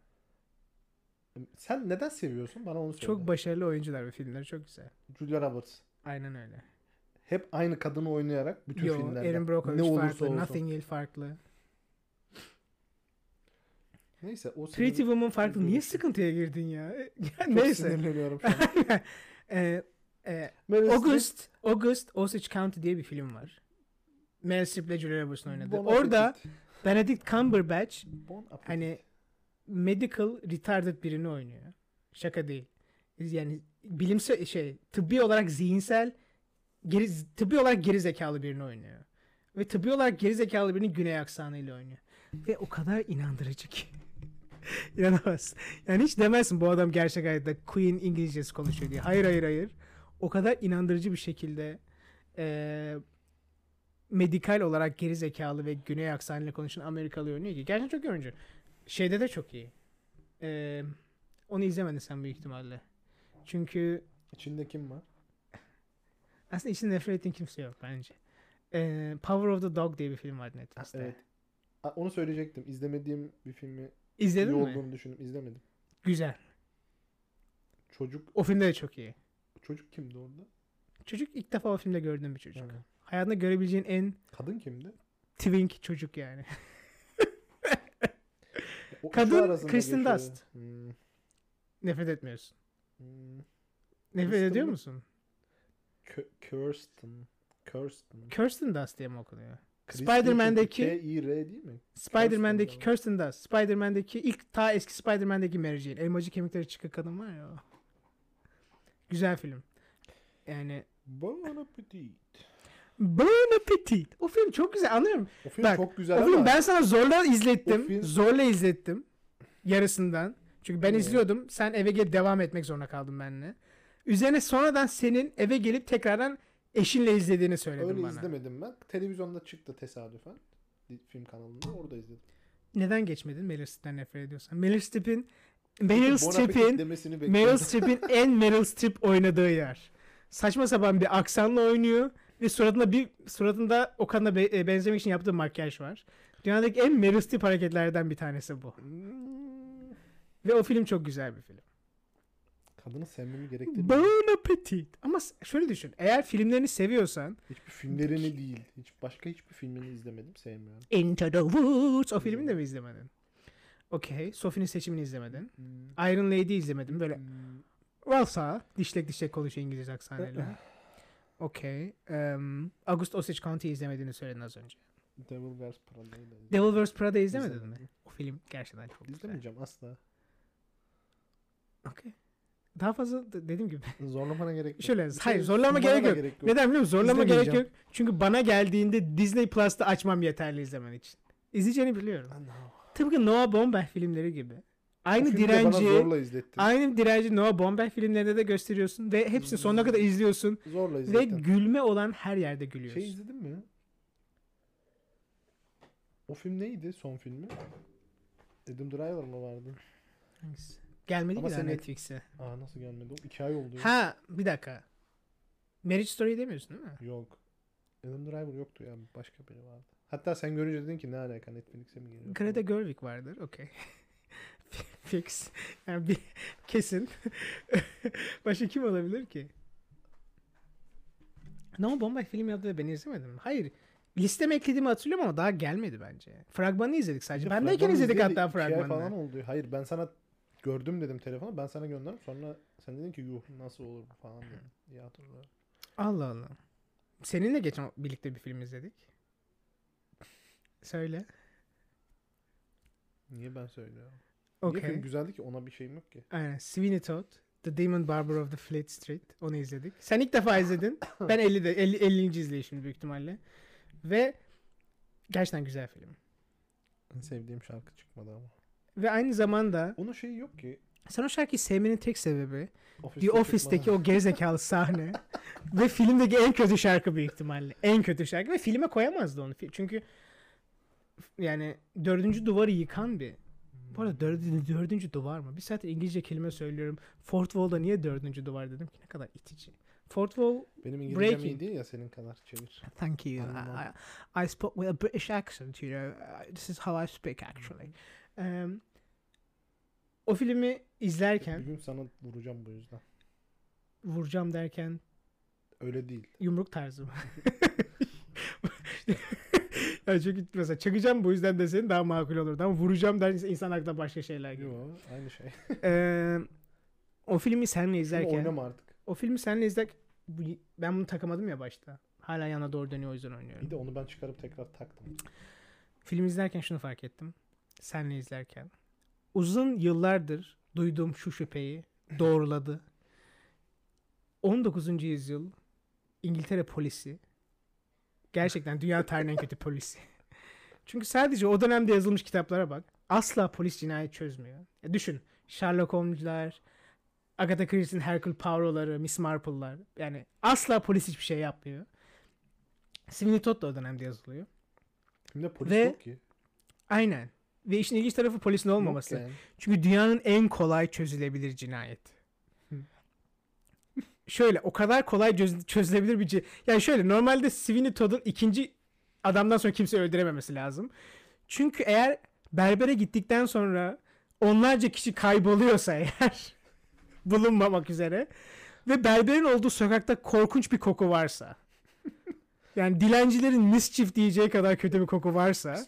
Sen neden seviyorsun? Bana onu söyle. Çok başarılı oyuncular ve filmleri çok güzel. Julia Roberts. Aynen öyle. Hep aynı kadını oynayarak bütün Yo, filmlerde. Erin Brockovich ne olursa farklı, olsun. Nothing Hill farklı. Neyse o Pretty Woman farklı. Niye sıkıntıya girdin ya? Çok [laughs] neyse. sinirleniyorum şu an. [laughs] Ee, e, Meryl August, August Osage County diye bir film var. Meryl Streep ile Julia Roberts'ın oynadığı. Bon Orada. Benedict Cumberbatch Bon Appetit. hani medical retarded birini oynuyor. Şaka değil. Yani bilimsel şey tıbbi olarak zihinsel geri, tıbbi olarak geri zekalı birini oynuyor. Ve tıbbi olarak geri zekalı birini güney aksanıyla oynuyor. Ve o kadar inandırıcı ki. [laughs] İnanamazsın. Yani hiç demezsin bu adam gerçek hayatta Queen İngilizcesi konuşuyor diye. Hayır hayır hayır. O kadar inandırıcı bir şekilde eee medikal olarak geri zekalı ve güney aksanıyla konuşan Amerikalı oynuyor ki. Gerçekten çok oyuncu. Şeyde de çok iyi. Eee, onu izlemedin sen büyük ihtimalle. Çünkü İçinde kim var? aslında içinde nefret ettiğin kimse yok bence. Eee, Power of the Dog diye bir film Ha, Netflix'te. evet. Onu söyleyecektim. İzlemediğim bir filmi İzledin iyi mi? olduğunu düşünüp izlemedim. Güzel. Çocuk O filmde de çok iyi. çocuk kimdi orada? Çocuk ilk defa o filmde gördüğüm bir çocuk. Ha. Hayatında görebileceğin en Kadın kimdi? twink çocuk yani. [laughs] O Kadın Kristen. Dust. Hmm, Nefret etmiyorsun. hmm. Nefret Kristen ediyor mi? musun? Kö- Kirsten. Kirsten. Kirsten Dust diye mi okunuyor? Spider-Man'deki K-I-R değil mi? Spider-Man'deki Kirsten Dunst. Spider-Man'deki ilk ta eski Spider-Man'deki Mary Jane. Elmacı kemikleri çıkık kadın var ya. Güzel film. Yani Bon appetit. Bon Appetit. O film çok güzel anlıyorum. O film Bak, çok güzel o ama film ben sana zorla izlettim. O film- Zorla izlettim. Yarısından. Çünkü ben Evet. izliyordum. Sen eve gelip devam etmek zorunda kaldın benimle. Üzerine sonradan senin eve gelip tekrardan eşinle izlediğini söyledin öyle bana. izlemedim ben. Televizyonda çıktı tesadüfen. Film kanalında orada izledim. Neden geçmedin Meryl Streep'ten nefret ediyorsan? Meryl Streep'in Meryl Streep'in Meryl. Streep'in en Meryl Streep oynadığı yer. Saçma sapan bir aksanla oynuyor ve suratında bir suratında o kadına be- e, benzemek için yaptığı makyaj var. Dünyadaki en Meryl Streep hareketlerden bir tanesi bu. Hmm, Ve o film çok güzel bir film. Kadını sevmemi gerektirmiyor. Bon appetit. Ama şöyle düşün. Eğer filmlerini seviyorsan Hiçbir filmlerini değil. Hiç başka hiçbir filmini izlemedim. Sevmiyorum. Into the Woods o filmi de mi izlemedin? Okey. Sophie'nin seçimini izlemedin. Hmm. Iron Lady izlemedin. Böyle Hmm. Varsa dişlek dişlek konuşuyor İngilizce [laughs] aksanıyla. Okey. Um, August Osage County izlemediğini söyledin az önce. Devil Wears Prada'yı da izledim. Devil Vs. Prada izlemedin mi? O film gerçekten çok güzel. İzlemeyeceğim asla. Okey. Daha fazla d- dediğim gibi. [laughs] Zorlamana gerek yok. Şöyle, şey hayır, zorlama sunmana gerek da yok. Neden biliyor musun? Zorlama gerek İzlemeyeceğim. yok. Çünkü bana geldiğinde Disney Plus'ta açmam yeterli izlemen için. İzleyeceğini biliyorum. Tıpkı Noah Baumbach filmleri gibi. Aynı direnci, aynı direnci Noah Baumbach filmlerinde de gösteriyorsun ve hepsini sonuna kadar izliyorsun Zorla ve izlettin. gülme olan her yerde gülüyorsun. Şey izledin mi? O film neydi son filmi? Adam Driver mı vardı? Hangisi? Gelmedi Ama mi daha sen- Netflix'e? Aa nasıl gelmedi? O iki ay oldu. ya. Ha bir dakika. Marriage Story demiyorsun değil mi? Yok. Adam Driver yoktu ya. Başka biri vardı. Hatta sen görünce dedin ki ne alaka Netflix'e mi geliyor? Greta Gerwig vardır. Okey. [laughs] [laughs] Fix. Yani bir [laughs] kesin. [laughs] Başka kim olabilir ki? Noah Baumbach film yaptı ve ben izlemedim. Hayır. Listeme eklediğimi hatırlıyorum ama daha gelmedi bence. Fragmanı izledik sadece. De Bendeyken fragmanı izledik izleyeli hatta iki ay falan oldu. Hayır ben sana gördüm dedim telefonu. Ben sana gönderdim. Sonra sen dedin ki yuh nasıl olur bu falan dedin. İyi hatırlıyorum. Allah Allah. Seninle geçen birlikte bir film izledik. Söyle. Niye ben söylüyorum? Niye Okey. film güzeldi ki ona bir şeyim yok ki. Aynen. Sweeney Todd. The Demon Barber of the Fleet Street. Onu izledik. Sen ilk defa izledin. [coughs] Ben 50'de 50 50. izleyişim büyük ihtimalle. Ve gerçekten güzel film. En sevdiğim şarkı çıkmadı ama. Ve aynı zamanda Onun şeyi yok ki. sen o şarkıyı sevmenin tek sebebi Ofiste The Office'teki o gerizekalı sahne [laughs] ve filmdeki en kötü şarkı büyük ihtimalle. En kötü şarkı ve filme koyamazdı onu. Çünkü yani dördüncü duvarı yıkan bir bu arada dördüncü, dördüncü duvar mı? Bir saattir İngilizce kelime söylüyorum. Fort Wall'da niye dördüncü duvar dedim ki ne kadar itici. Fort Wall, Benim İngilizcem Breaking. iyi değil ya senin kadar çevir. thank you. I, I, I spoke with a British accent, you know. This is how I speak actually. Um, o filmi Bir izlerken gün sana vuracağım bu yüzden. vuracağım derken Öyle değil. yumruk tarzı mı? [laughs] [laughs] [laughs] yani çünkü mesela çakacağım bu yüzden desenin daha makul olurdu ama vuracağım der insan aklına başka şeyler geliyor. Yo aynı şey. [laughs] Ee, o filmi Şunu izlerken oynama artık. o filmi seninle izlerken ben bunu takamadım ya başta. Hala yana doğru dönüyor o yüzden oynuyorum. Bir de onu ben çıkarıp tekrar taktım. Film izlerken şunu fark ettim. Senle izlerken. Uzun yıllardır duyduğum şu şüpheyi doğruladı. [laughs] 19. yüzyıl İngiltere polisi gerçekten dünya tarihinin kötü polisi. [laughs] Çünkü sadece o dönemde yazılmış kitaplara bak. Asla polis cinayet çözmüyor. Ya düşün. Sherlock Holmes'lar, Agatha Christie'nin Hercule Poirot'ları, Miss Marple'lar. Yani asla polis hiçbir şey yapmıyor. Sweeney Todd da o dönemde yazılıyor. Filmde polis Ve- yok ki. Aynen. Ve işin ilginç tarafı polisin olmaması. Yani. Çünkü dünyanın en kolay çözülebilir cinayet. Şöyle o kadar kolay çöz- çözülebilir bir ci- Yani şöyle normalde Sweeney Todd'un ikinci adamdan sonra kimse öldürememesi lazım. Çünkü eğer berbere gittikten sonra onlarca kişi kayboluyorsa eğer [laughs] bulunmamak üzere ve berberin olduğu sokakta korkunç bir koku varsa [laughs] yani dilencilerin mischief diyeceği kadar kötü bir koku varsa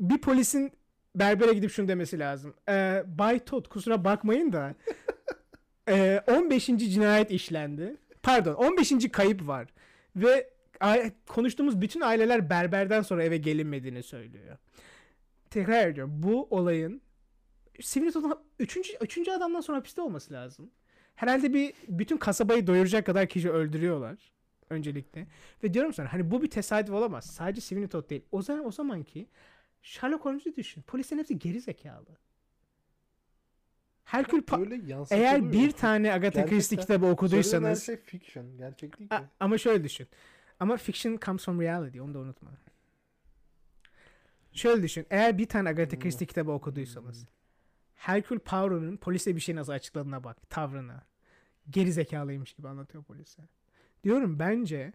bir polisin berbere gidip şunu demesi lazım. Ee, Bay Todd kusura bakmayın da [laughs] ee, 15. cinayet işlendi. Pardon 15. kayıp var. Ve konuştuğumuz bütün aileler berberden sonra eve gelinmediğini söylüyor. Tekrar ediyorum. Bu olayın Sivil Todd'un üçüncü, üçüncü adamdan sonra hapiste olması lazım. Herhalde bir bütün kasabayı doyuracak kadar kişi öldürüyorlar öncelikle. Ve diyorum sana hani bu bir tesadüf olamaz. Sadece Sweeney Todd değil. O zaman o zamanki Sherlock Holmes'u düşün. Polislerin hepsi geri zekalı. Herkül Pa- eğer bir tane Agatha Christie kitabı okuduysanız şey fiction. Gerçek değil ki. A- ama şöyle düşün. Ama fiction comes from reality. Onu da unutma. Şöyle düşün. Eğer bir tane Agatha Hmm. Christie kitabı okuduysanız Hercule Poirot'un polise bir şey nasıl açıkladığına bak. Tavrına. Geri zekalıymış gibi anlatıyor polise. Diyorum bence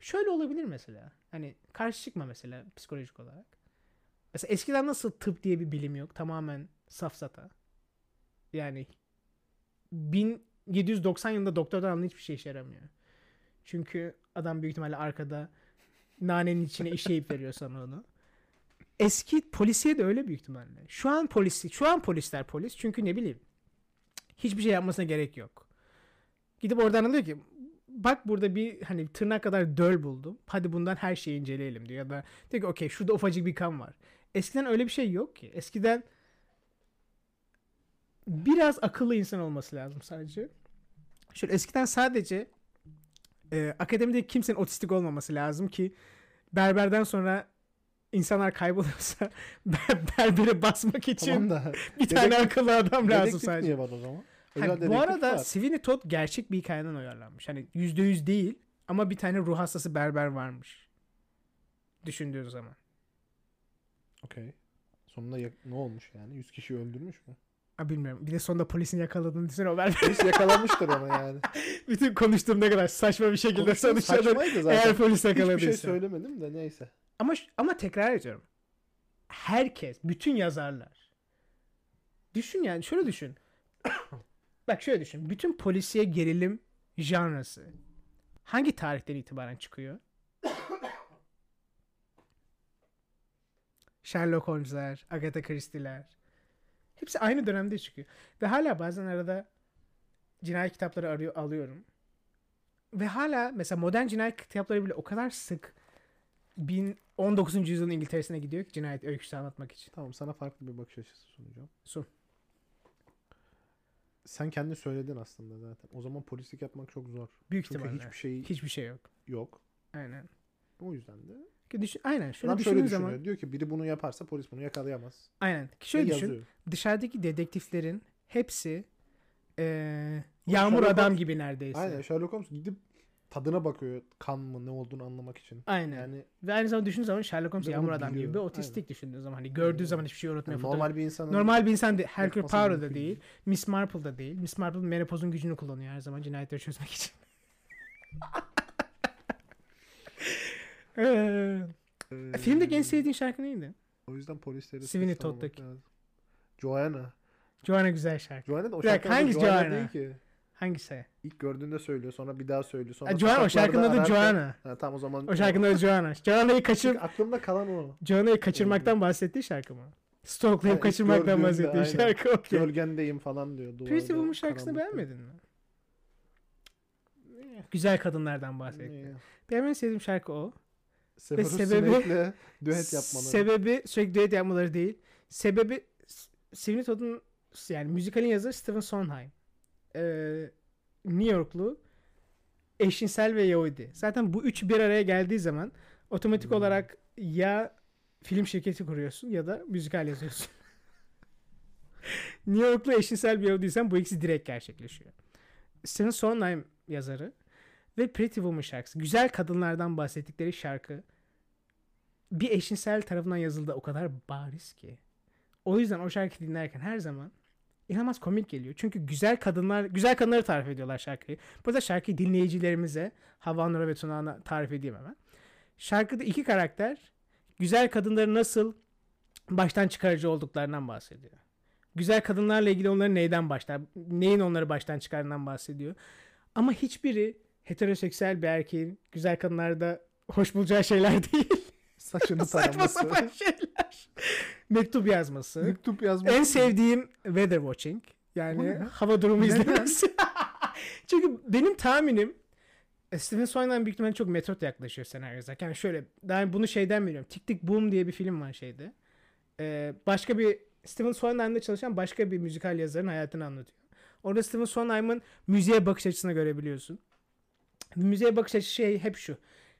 şöyle olabilir mesela. Hani karşı çıkma mesela psikolojik olarak. Mesela eskiden nasıl tıp diye bir bilim yok. Tamamen safsata. Yani 1790 yılında doktordan alınan hiçbir şey işe yaramıyor. Çünkü adam büyük ihtimalle arkada nanenin içine işleyip [laughs] veriyor sana onu. Eski polisiye de öyle büyük ihtimalle. Şu an polisi, şu an polisler polis çünkü ne bileyim hiçbir şey yapmasına gerek yok. Gidip oradan alıyor ki bak burada bir hani tırnak kadar döl buldum. Hadi bundan her şeyi inceleyelim diyor. Ya da diyor ki okey şurada ufacık bir kan var. Eskiden öyle bir şey yok ki. Eskiden biraz akıllı insan olması lazım sadece. Şöyle eskiden sadece e, akademide kimsenin otistik olmaması lazım ki berberden sonra insanlar kayboluyorsa [laughs] ber- berbere basmak için Tamam da. bir tane dedektif- akıllı adam lazım sadece. niye var o zaman? Ha, Özel bu arada var. Sweeney Todd gerçek bir hikayeden uyarlanmış. Hani %100 değil ama bir tane ruh hastası berber varmış. Düşündüğün zaman. Okey. Sonunda ne olmuş yani? 100 kişi öldürmüş mü? Bilmiyorum. Bir de sonunda polisin yakaladığını düşünsene o berber. Polis yakalamıştır onu yani. [laughs] Bütün konuştuğum ne kadar saçma bir şekilde sonuçlanır. Zaten. Eğer polis Hiçbir yakaladıysa. şey söylemedim de neyse. Ama ama tekrar ediyorum. Herkes, bütün yazarlar. Düşün yani şöyle düşün. [coughs] Bak şöyle düşün. Bütün polisiye gerilim janrası hangi tarihten itibaren çıkıyor? [coughs] Sherlock Holmes'ler, Agatha Christie'ler. Hepsi aynı dönemde çıkıyor. Ve hala bazen arada cinayet kitapları arıyor, alıyorum. Ve hala mesela modern cinayet kitapları bile o kadar sık bin 19. yüzyılın İngiltere'sine gidiyor ki cinayet öyküsü anlatmak için. Tamam sana farklı bir bakış açısı sunacağım. Sun. Sen kendi söyledin aslında zaten. O zaman polislik yapmak çok zor. Büyük Çünkü ihtimalle. hiçbir şey Hiçbir şey yok. yok. Aynen. O yüzden de Düşün, aynen. Şöyle adam şöyle düşünüyor. zaman. Diyor ki biri bunu yaparsa polis bunu yakalayamaz. Aynen. Ki Ve Şöyle düşün. yazıyor. Dışarıdaki dedektiflerin hepsi Ama yağmur Sherlock adam Holmes- gibi neredeyse. Aynen Sherlock Holmes gidip tadına bakıyor kan mı ne olduğunu anlamak için. Aynen. Yani, Ve aynı zamanda düşündüğün zaman Sherlock Holmes Ve yağmur adam gibi biliyor. bir otistik Aynen. düşündüğün zaman. Hani gördüğü Aynen. zaman hiçbir şey unutmuyor. yani fotoğraf- normal bir insanın Normal bir insan değil. Hercule Poirot da değil. Miss Marple da değil. Miss Marple menopozun gücünü kullanıyor her zaman cinayetleri çözmek için. [laughs] Ee, Filmdeki en sevdiğin şarkı neydi? O yüzden polisleri Sweeney Todd'daki. Joanna. Joanna güzel şarkı. Joanna da o adı hangisi Joanna Joanna? değil ki. Hangisi? İlk gördüğünde söylüyor sonra bir daha söylüyor. Sonra Ha, Joanna, o şarkının adı Joanna. Ha, tamam o zaman. O şarkının adı Joanna. Joanna'yı kaçır, aklımda kalan o. Joanna'yı kaçırmaktan bahsettiği şarkı mı? Stalklayıp kaçırmaktan bahsettiği aynen. şarkı okey. Gölgendeyim falan diyor. Pretty Woman şarkısını beğenmedin mi? Güzel kadınlardan bahsetti. Benim en sevdiğim şarkı o. Severus sebebi- Snape'le [laughs] düet yapmaları. Sebebi sürekli düet yapmaları değil. Sebebi Sweeney Todd'un yani müzikalin yazarı Stephen Sondheim. Ee, New Yorklu eşcinsel ve Yahudi. Zaten bu üç bir araya geldiği zaman otomatik Hmm. olarak ya film şirketi kuruyorsun ya da müzikal yazıyorsun. [laughs] New Yorklu eşcinsel bir Yahudiysen bu ikisi direkt gerçekleşiyor. Stephen Sondheim yazarı ve Pretty Woman şarkısı. Güzel kadınlardan bahsettikleri şarkı bir eşcinsel tarafından yazıldı o kadar bariz ki. O yüzden o şarkı dinlerken her zaman inanılmaz komik geliyor. Çünkü güzel kadınlar, güzel kadınları tarif ediyorlar şarkıyı. Burada şarkıyı dinleyicilerimize Hava Nura ve Tuna'na tarif edeyim hemen. Şarkıda iki karakter güzel kadınları nasıl baştan çıkarıcı olduklarından bahsediyor. Güzel kadınlarla ilgili onların neyden başlar, neyin onları baştan çıkardığından bahsediyor. Ama hiçbiri heteroseksüel bir erkeğin güzel kadınlarda hoş bulacağı şeyler [laughs] değil. Saçını Saçma taraması. sapan şeyler. Mektup yazması. Mektup yazması. En sevdiğim weather watching. O Yani ne? hava durumu Neden? izlemesi. [laughs] Çünkü benim tahminim E, Steven Sondheim büyük ihtimalle çok metot yaklaşıyor senaryo yazarken. Yani şöyle ben bunu şeyden biliyorum. Tick Tick Boom diye bir film var şeyde. Ee, başka bir Steven Sondheim'de çalışan başka bir müzikal yazarın hayatını anlatıyor. Orada Steven Sondheim'ın müziğe bakış açısını görebiliyorsun. Müziğe bakış açısı şey hep şu.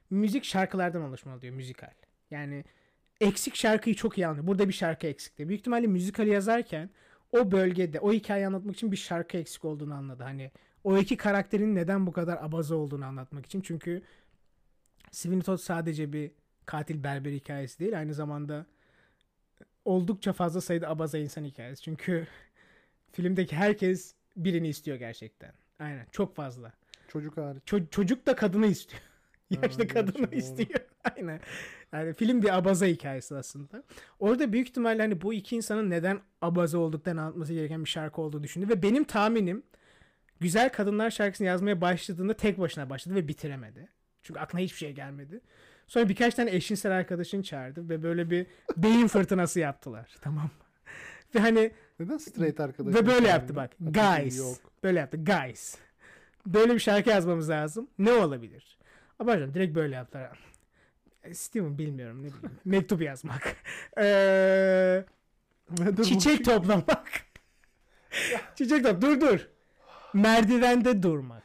Müzik şarkılardan oluşmalı diyor müzikal. Yani eksik şarkıyı çok iyi anlıyor. Burada bir şarkı eksikti. Büyük ihtimalle müzikali yazarken o bölgede o hikayeyi anlatmak için bir şarkı eksik olduğunu anladı. Hani o iki karakterin neden bu kadar abaza olduğunu anlatmak için. Çünkü Sweeney Todd sadece bir katil berber hikayesi değil. Aynı zamanda oldukça fazla sayıda abaza insan hikayesi. Çünkü [laughs] filmdeki herkes birini istiyor gerçekten. Aynen çok fazla. Çocuk hariç. Ço- çocuk da kadını istiyor. [laughs] Yaşlı gerçi kadını doğru. istiyor. [laughs] Aynen. Yani film bir abaza hikayesi aslında. Orada büyük ihtimalle hani bu iki insanın neden abaza olduklarını anlatması gereken bir şarkı olduğu düşündü. Ve benim tahminim Güzel Kadınlar şarkısını yazmaya başladığında tek başına başladı ve bitiremedi. Çünkü aklına hiçbir şey gelmedi. Sonra birkaç tane eşcinsel arkadaşını çağırdı ve böyle bir [laughs] beyin fırtınası yaptılar. Tamam mı? Ve hani Neden straight arkadaş? ve böyle yaptı bak. Guys. Yok. Böyle yaptı. Guys. Böyle bir şarkı yazmamız lazım. Ne olabilir? Abartacağım. Direkt böyle yaptılar. E, Steven bilmiyorum ne bileyim. [laughs] Mektup yazmak. [laughs] Ee, çiçek [laughs] toplamak. çiçek top. Dur dur. Merdivende durmak.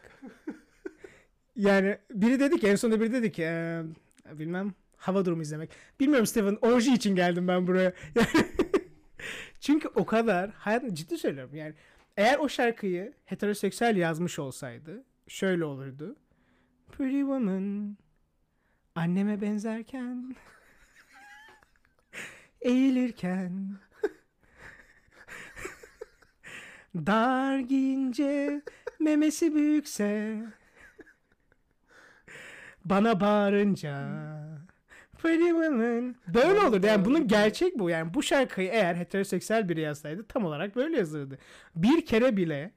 Yani biri dedi ki en sonunda biri dedi ki ee, bilmem hava durumu izlemek. Bilmiyorum Steven orji için geldim ben buraya. Yani çünkü o kadar hayatım ciddi söylüyorum yani eğer o şarkıyı heteroseksüel yazmış olsaydı şöyle olurdu. Pretty woman anneme benzerken [laughs] eğilirken dar giyince memesi büyükse bana bağırınca Pretty Woman böyle olurdu. Yani bunun gerçek bu. Yani bu şarkıyı eğer heteroseksüel biri yazsaydı tam olarak böyle yazılırdı. Bir kere bile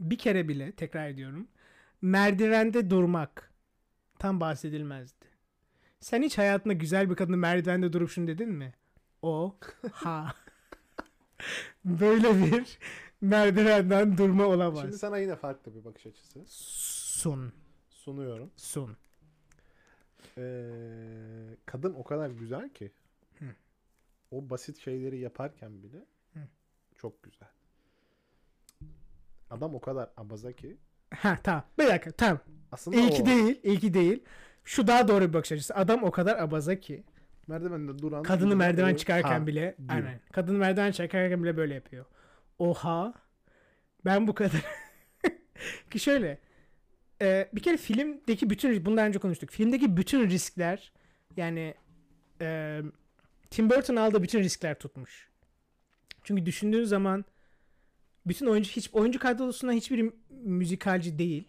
bir kere bile tekrar ediyorum merdivende durmak tam bahsedilmezdi. Sen hiç hayatında güzel bir kadını merdivende durup şunu dedin mi? O ha. [laughs] Böyle bir merdivenden durma olamaz. Şimdi sana yine farklı bir bakış açısı Sun. sunuyorum. Sun. Ee, kadın o kadar güzel ki Hı. o basit şeyleri yaparken bile Hı. çok güzel. Adam o kadar abaza ki Ha tamam. Bir dakika tamam. aslında İyi ki o değil. iyi ki değil. Şu daha doğru bir bakış açısı. Adam o kadar abaza ki. merdivende duran Kadını merdiven o- çıkarken Ha, bile. diyor. Aynen. Kadını merdiven çıkarken bile böyle yapıyor. Oha. Ben bu kadar. [laughs] ki şöyle. E, bir kere filmdeki bütün bundan önce konuştuk. Filmdeki bütün riskler yani e, Tim Burton aldığı bütün riskler tutmuş. Çünkü düşündüğün zaman bütün oyuncu hiç oyuncu kadrosundan hiçbiri müzikalci değil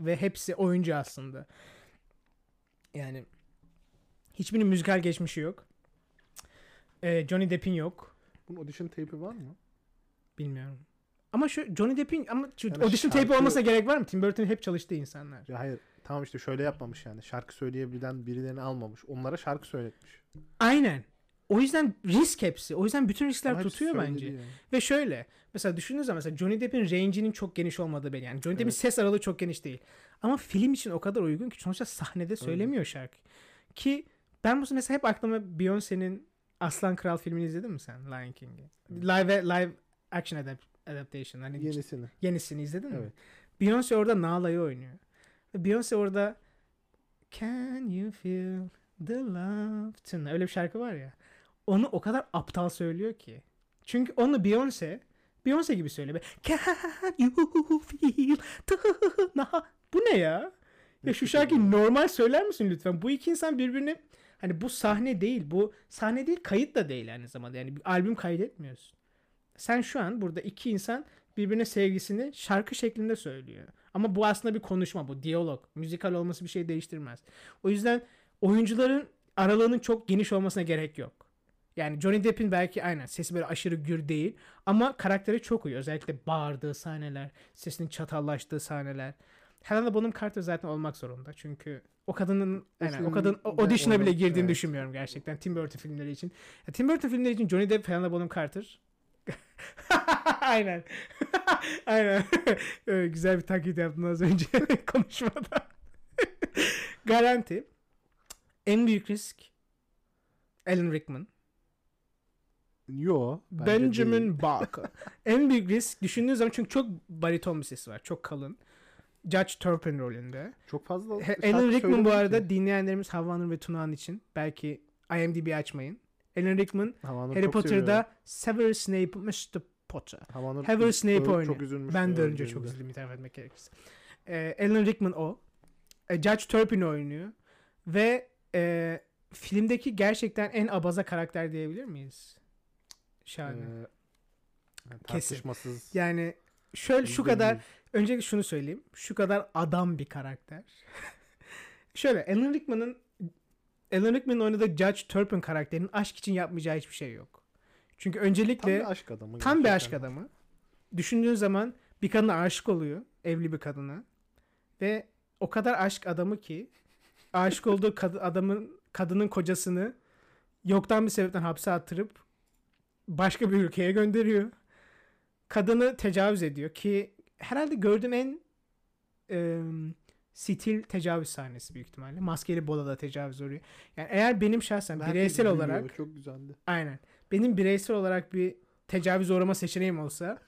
ve hepsi oyuncu aslında. Yani hiçbirinin müzikal geçmişi yok. Ee, Johnny Depp'in yok. Bunun audition tape'i var mı? Bilmiyorum. Ama şu Johnny Depp'in ama şu Yani audition tape şarkı- olmasına gerek var mı? Tim Burton hep çalıştığı insanlar. Ya hayır. Tamam işte şöyle yapmamış yani. Şarkı söyleyebilen birilerini almamış. Onlara şarkı söyletmiş. Aynen. O yüzden risk hepsi. O yüzden bütün riskler Ama tutuyor bence. yani. Ve şöyle. Mesela düşündüğünüz zaman mesela Johnny Depp'in range'inin çok geniş olmadığı belli. Yani Johnny Depp'in Evet. ses aralığı çok geniş değil. Ama film için o kadar uygun ki sonuçta sahnede söylemiyor şarkı. Ki ben bu mesela hep aklıma Beyoncé'nin Aslan Kral filmini izledin mi sen? Lion King'i. Live live action adapt- adaptation. Hani Yenisini. yenisini izledin mi? Evet. Beyoncé orada Nala'yı oynuyor. Ve Beyoncé orada Can you feel the love tonight? Öyle bir şarkı var ya. Onu o kadar aptal söylüyor ki. Çünkü onu Beyoncé Beyoncé gibi. Böyle, Can you feel the night? Bu ne ya? Ya şu şarkıyı normal söyler misin lütfen? Bu iki insan birbirini hani bu sahne değil. Bu sahne değil kayıt da değil aynı zamanda. Yani bir albüm kaydetmiyorsun. Sen şu an burada iki insan birbirine sevgisini şarkı şeklinde söylüyor. Ama bu aslında bir konuşma, bu diyalog. Müzikal olması bir şey değiştirmez. O yüzden oyuncuların aralığının çok geniş olmasına gerek yok. Yani Johnny Depp'in belki aynen sesi böyle aşırı gür değil ama karakteri çok uyuyor. Özellikle bağırdığı sahneler, sesinin çatallaştığı sahneler. Helena Bonham Carter zaten olmak zorunda. Çünkü o kadının O aynen, o kadın audition'a bile girdiğini evet. düşünmüyorum gerçekten Tim Burton filmleri için. Ya, Tim Burton filmleri için Johnny Depp, Helena Bonham Carter [laughs] Aynen. [laughs] Aynen. [laughs] Evet, güzel bir taklit yaptın az önce konuşmada. Garanti. En büyük risk Alan Rickman. Yo. bence Benjamin değil. Barker. en büyük risk düşündüğün zaman çünkü çok bariton bir sesi var. Çok kalın. Judge Turpin rolünde. Çok fazla He- Alan Rickman bu arada ki. dinleyenlerimiz Havanur ve Tuna'nın için belki IMDb açmayın. Alan Rickman Havanur Harry Potter'da. Severus Snape, Mr. Potter. Havanur Severus Snape oynuyor. Çok üzülmüş. Ben de önce çok üzüldüm itiraf etmek gerekirse. Ee, Alan Rickman o. Ee, Judge Turpin oynuyor. Ve e, filmdeki gerçekten en abaza karakter diyebilir miyiz? Şahane. Ee, Kesin. tartışmasız. yani şöyle şu kadar öncelikle şunu söyleyeyim. Şu kadar adam bir karakter. [laughs] şöyle Alan Rickman'ın Alan Rickman'ın oynadığı Judge Turpin karakterinin aşk için yapmayacağı hiçbir şey yok. Çünkü Tam öncelikle bir aşk adamı. Tam bir aşk adamı. Düşündüğün zaman bir kadına aşık oluyor. Evli bir kadına. Ve o kadar aşk adamı ki aşık olduğu kad- adamın kadının kocasını yoktan bir sebepten hapse attırıp başka bir ülkeye gönderiyor. Kadını tecavüz ediyor ki herhalde gördüğüm en e, stil tecavüz sahnesi büyük ihtimalle. Maskeli Bola'da tecavüz oluyor. Yani eğer benim şahsen Herkes bireysel gülüyor, olarak Çok güzeldi. Aynen. Benim bireysel olarak bir tecavüz uğrama seçeneğim olsa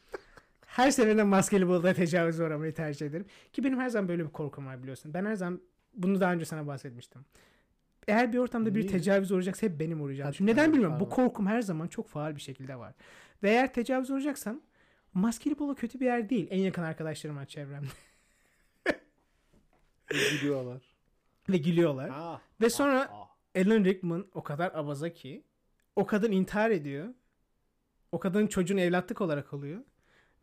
her seferinde maskeli bolda tecavüz uğramayı tercih ederim. Ki benim her zaman böyle bir korkum var biliyorsun. Ben her zaman bunu daha önce sana bahsetmiştim. Eğer bir ortamda bir Niye? tecavüz uğrayacaksa hep benim. Hadi, Çünkü neden bilmiyorum. Bu korkum her zaman çok faal bir şekilde var. Ve eğer tecavüz uğrayacaksam maskeli bolo kötü bir yer değil. En yakın arkadaşlarım var çevremde. [laughs] Gülüyorlar. Ve gülüyorlar. Ah, Ve sonra ah. Alan Rickman o kadar abaza ki o kadın intihar ediyor. O kadın çocuğun evlatlık olarak alıyor.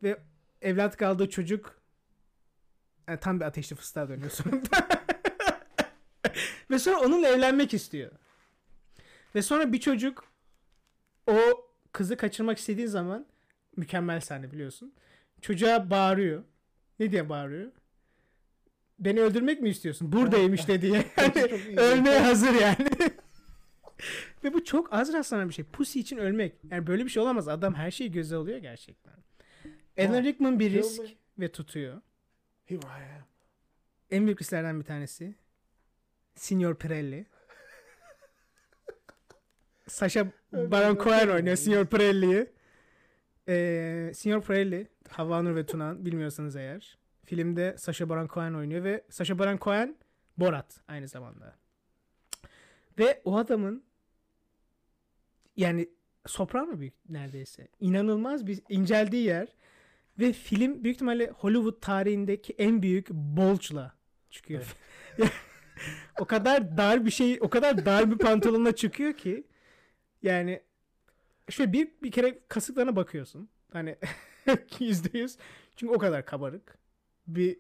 Ve evlatlık aldığı çocuk yani tam bir ateşli fıstığa dönüyor sonunda. [laughs] Ve sonra onunla evlenmek istiyor. Ve sonra bir çocuk o kızı kaçırmak istediği zaman mükemmel sahne biliyorsun. Çocuğa bağırıyor. Ne diye bağırıyor? Beni öldürmek mi istiyorsun? Buradayım işte diye. [laughs] Yani ölmeye hazır yani. [laughs] Ve bu çok az rastlanan bir şey. Pussy için ölmek. Yani böyle bir şey olamaz. Adam her şeyi göze alıyor gerçekten. Alan Rickman bir risk ve tutuyor. Here I am. En büyük risklerden bir tanesi. Signor Pirelli. [laughs] Sasha Baron Cohen oynuyor Signor Pirelli'yi. Ee, Signor Pirelli, Havva Nur ve Tunan bilmiyorsanız eğer. Filmde Sasha Baron Cohen oynuyor ve Sasha Baron Cohen Borat aynı zamanda. Ve o adamın yani soprano büyük neredeyse. İnanılmaz bir inceldiği yer ve film büyük ihtimalle Hollywood tarihindeki en büyük bolçla çıkıyor. [laughs] o kadar dar bir şey, o kadar dar bir pantolonla çıkıyor ki yani şöyle bir bir kere kasıklarına bakıyorsun. Hani [laughs] yüzde yüz. Çünkü o kadar kabarık bir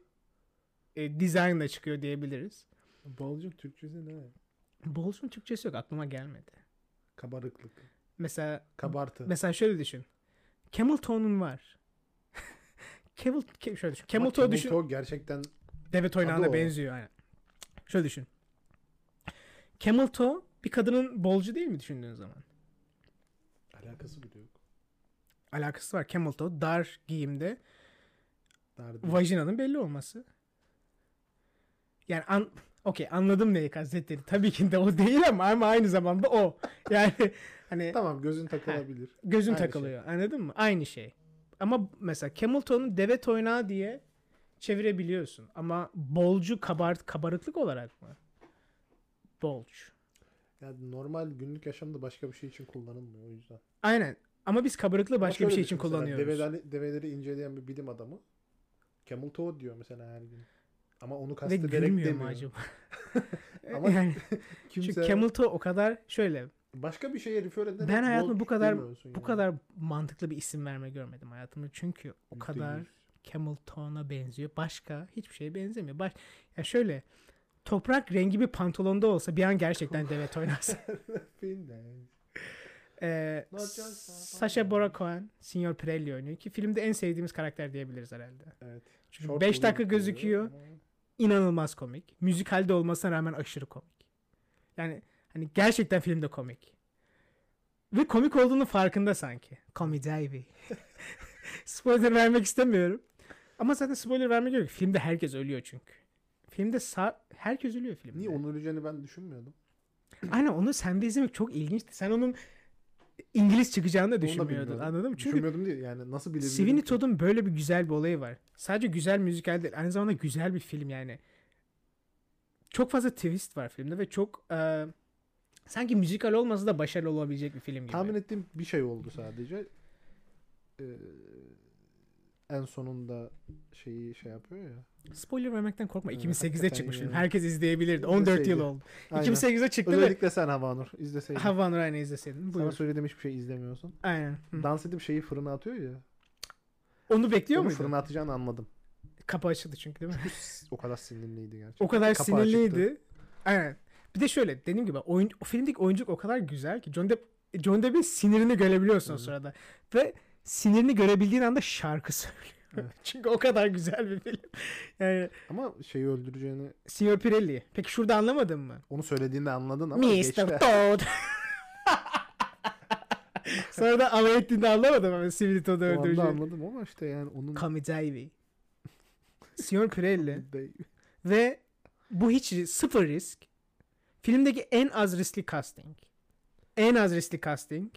e, dizaynla çıkıyor diyebiliriz. Balcım Türkçesi ne? Bolç'un Türkçesi yok aklıma gelmedi. Kabarıklık. Mesela Kabartı. mesela şöyle düşün. Camel Toe'nun var. [laughs] Camel, Ke- şöyle düşün. Camel Toe düşün. Toe gerçekten Deve Adı toynağına o. benziyor aynen. Şöyle düşün. Camel Toe bir kadının bolcu değil mi düşündüğün zaman? alakası bile yok. Alakası var. Camel Toe dar giyimde Derdi. vajinanın belli olması. Yani an okey anladım neyi kastettiğini. Tabii ki de o değil ama ama aynı zamanda o. Yani [laughs] hani Tamam gözün takılabilir. gözün Aynı şey. takılıyor. Anladın mı? Aynı şey. Ama mesela camel toe'nu deve toynağı diye çevirebiliyorsun. Ama bolcu kabart kabarıklık olarak mı? Bolç. Yani normal günlük yaşamda başka bir şey için kullanılmıyor o yüzden. Aynen. Ama biz kabarıklığı başka bir şey için kullanıyoruz. Develeri, develeri inceleyen bir bilim adamı camel toe diyor mesela her gün. Ama onu Ve kastederek gülmüyor mu demiyor. acaba? [laughs] Ama [laughs] yani, [laughs] Kimse çünkü camel toe o kadar şöyle başka bir şeye refer ederek Ben hayatımda bu kadar- demiyorsun bu yani. kadar mantıklı bir isim verme görmedim hayatımda. Çünkü o kadar yüz. camel toe'na benziyor. Başka hiçbir şeye benzemiyor. Baş ya şöyle toprak rengi bir pantolonda olsa bir an gerçekten deve oynarsın. Ee, Not just a Sacha Baron Cohen, Signor Pirelli oynuyor ki filmde en sevdiğimiz karakter diyebiliriz herhalde. Evet. Çünkü Short 5 dakika gözüküyor. ama inanılmaz komik. Müzikalde olmasına rağmen aşırı komik. Yani hani gerçekten filmde komik. Ve komik olduğunu farkında sanki. Comedy Ivy. [laughs] spoiler vermek istemiyorum. Ama zaten spoiler vermek yok. Filmde herkes ölüyor çünkü. Filmde sağ, herkes ölüyor filmde. Niye onun öleceğini ben düşünmüyordum. Aynen onu sen de izlemek çok ilginçti. Sen onun İngiliz çıkacağını da da düşünmüyordun. bilmiyordum. Anladın mı? Çünkü Düşünmüyordum değil yani nasıl bilebilirim Sweeney? Todd'un böyle bir güzel bir olayı var. Sadece güzel müzikal değil. Aynı zamanda güzel bir film yani. Çok fazla twist var filmde ve çok e, sanki müzikal olmasa da başarılı olabilecek bir film gibi. Tahmin ettiğim bir şey oldu sadece. Ee, en sonunda şeyi şey yapıyor ya. Spoiler vermekten korkma. Evet, 2008'de hakikaten çıkmış film. Herkes izleyebilirdi. 14 yıl oldu. Aynen. 2008'de çıktı ve Özellikle sen Havanur izleseydin. Havan Ryan'ı izleseydin. Sana Buyur. söylediğim hiçbir şey izlemiyorsun. Aynen. Hı. Dans edip şeyi fırına atıyor ya. Onu bekliyor Onu muydun? fırına atacağını anladım. Kapı açıldı çünkü değil mi? O kadar sinirliydi gerçekten. O kadar Kapı sinirliydi. açıktı. Aynen. Bir de şöyle dediğim gibi oyun, o filmdeki oyunculuk o kadar güzel ki John Depp John Depp'in sinirini görebiliyorsun o Hı. sırada. Ve sinirini görebildiğin anda şarkı [laughs] söylüyor. Evet. Çünkü o kadar güzel bir film. Yani Ama şeyi öldüreceğini Signor Pirelli. Peki şurada anlamadın mı? onu söylediğinde anladın ama geçti. Mr. Todd. [laughs] Sonra da alay ettiğinde anlamadım ama O anda öldüreceğini. anladım ama işte yani onun Davy. Signor Pirelli. [laughs] Ve bu hiç sıfır risk. Filmdeki en az riskli casting. En az riskli casting.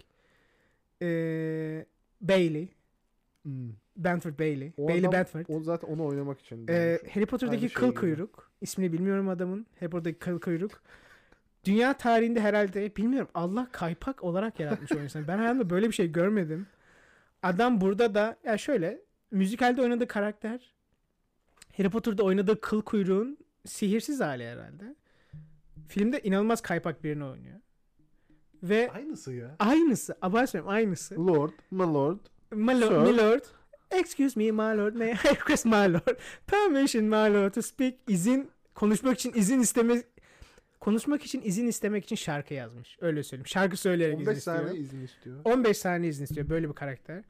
Ee, Bailey. Hmm. Benford Bailey. O Bailey adam- Benford. O zaten onu oynamak için. Ee. Harry Potter'daki Aynı şey kıl gibi. kuyruk. İsmini bilmiyorum adamın. Harry Potter'daki kıl kuyruk. Dünya tarihinde herhalde bilmiyorum Allah kaypak olarak yaratmış oyuncusunu. Ben hayatımda böyle bir şey görmedim. Adam burada da ya şöyle müzikalde oynadığı karakter Harry Potter'da oynadığı kıl kuyruğun sihirsiz hali herhalde. Filmde inanılmaz kaypak birini oynuyor. Ve Aynısı ya. aynısı, abartmıyorum aynısı. Lord, my lord. My lord, Sir. my lord. Excuse me my lord. May I [laughs] request my lord? Permission my lord to speak. İzin konuşmak için izin isteme konuşmak için izin istemek için şarkı yazmış. Öyle söyleyeyim. Şarkı söyleyerek izin 15 istiyor. saniye izin istiyor. 15 saniye izin istiyor. Böyle bir karakter.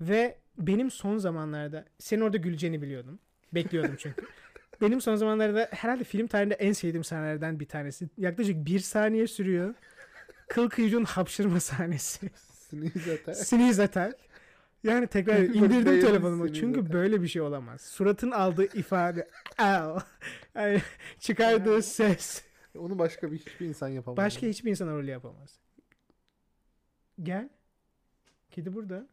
Ve benim son zamanlarda senin orada güleceğini biliyordum. Bekliyordum çünkü. [laughs] benim son zamanlarda herhalde film tarihinde en sevdiğim sahnelerden bir tanesi. Yaklaşık bir saniye sürüyor. Kıl kıyıcının hapşırma sahnesi. Sneeze attack. Sneeze attack. Yani tekrar indirdim telefonumu. Çünkü attack. böyle bir şey olamaz. Suratın aldığı ifade. Ow. Yani çıkardığı ses. Onu başka bir hiçbir insan yapamaz. Başka hiçbir insan o rolü yapamaz. Gel. Kedi burada.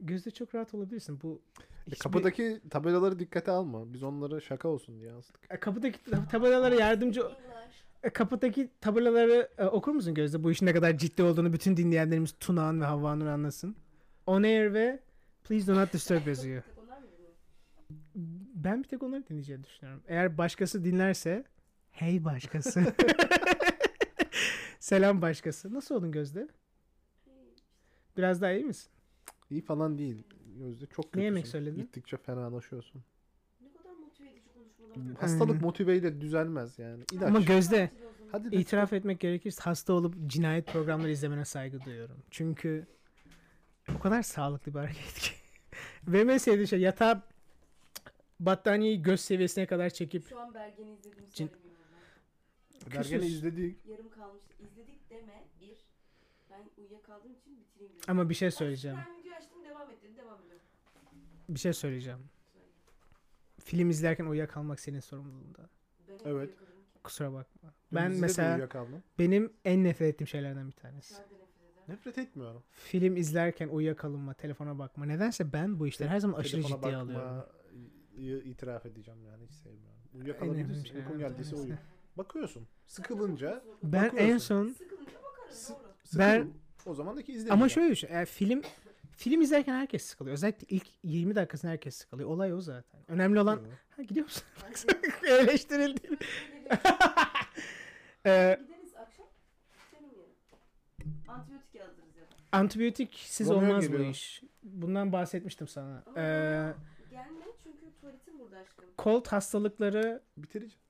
Gözde çok rahat olabilirsin. Bu E, hiçbir- kapıdaki tabelaları dikkate alma. Biz onları şaka olsun diye yazdık. E, kapıdaki tab- tabelalara yardımcı kapıdaki tabelaları e, okur musun Gözde? Bu işin ne kadar ciddi olduğunu bütün dinleyenlerimiz Tunağan ve Havva Nur anlasın. On air ve Please do not disturb yazıyor. Ben bir tek onları dinleyeceğini düşünüyorum. Eğer başkası dinlerse hey başkası. [laughs] Selam başkası. Nasıl oldun Gözde? Biraz daha iyi misin? İyi falan değil. Gözde çok kötüsün. Ne yemek söyledin? Gittikçe fenalaşıyorsun. Ne kadar motive edici konuşmalar. Hastalık motiveyle düzelmez yani. İlaç. Ama Gözde Hadi let's itiraf etmek gerekirse hasta olup cinayet programları izlemene saygı duyuyorum. Çünkü o kadar sağlıklı bir hareket ki. Benim en sevdiğim şey yatağa battaniyeyi göz seviyesine kadar çekip Şu an Bergen'i izlediğimi Cin- küsüz. izledik. Yarım kalmıştı. İzledik deme bir. Ben uyuyakaldığım için bitireyim dedim. ama bir şey söyleyeceğim. Ben video açtım devam et dedi devam ediyorum. Bir şey söyleyeceğim. Film izlerken uyuyakalmak senin sorumluluğunda. Evet. Kusura bakma. Ben mesela benim en nefret ettiğim şeylerden bir tanesi. Nefret etmiyorum. Film izlerken uyuyakalınma, telefona bakma. Nedense ben bu işleri her zaman aşırı Telefona ciddiye bakma, alıyorum. itiraf edeceğim yani hiç sevmiyorum. Uyuyakalabilirsin. şey, Uykun geldiyse uyu. Bakıyorsun. Sıkılınca Ben en son Sıkılınca bakarım Sı- doğru. sıkıl. Ben- o zaman da ki izle. ama şöyle düşün. eğer film film izlerken herkes sıkılıyor. Özellikle ilk 20 dakikasında herkes sıkılıyor. Olay o zaten. Önemli olan ha gidiyor musun? [laughs] Eleştirildi. [laughs] Ee, Gideriz akşam. Senin. Antibiyotik yazdırırız ya da. antibiyotiksiz Romeo olmaz bu geliyor. iş. Bundan bahsetmiştim sana. Ama Ee, Gelme çünkü tuvaletim burada aşkım. kolt hastalıkları Bitireceğim.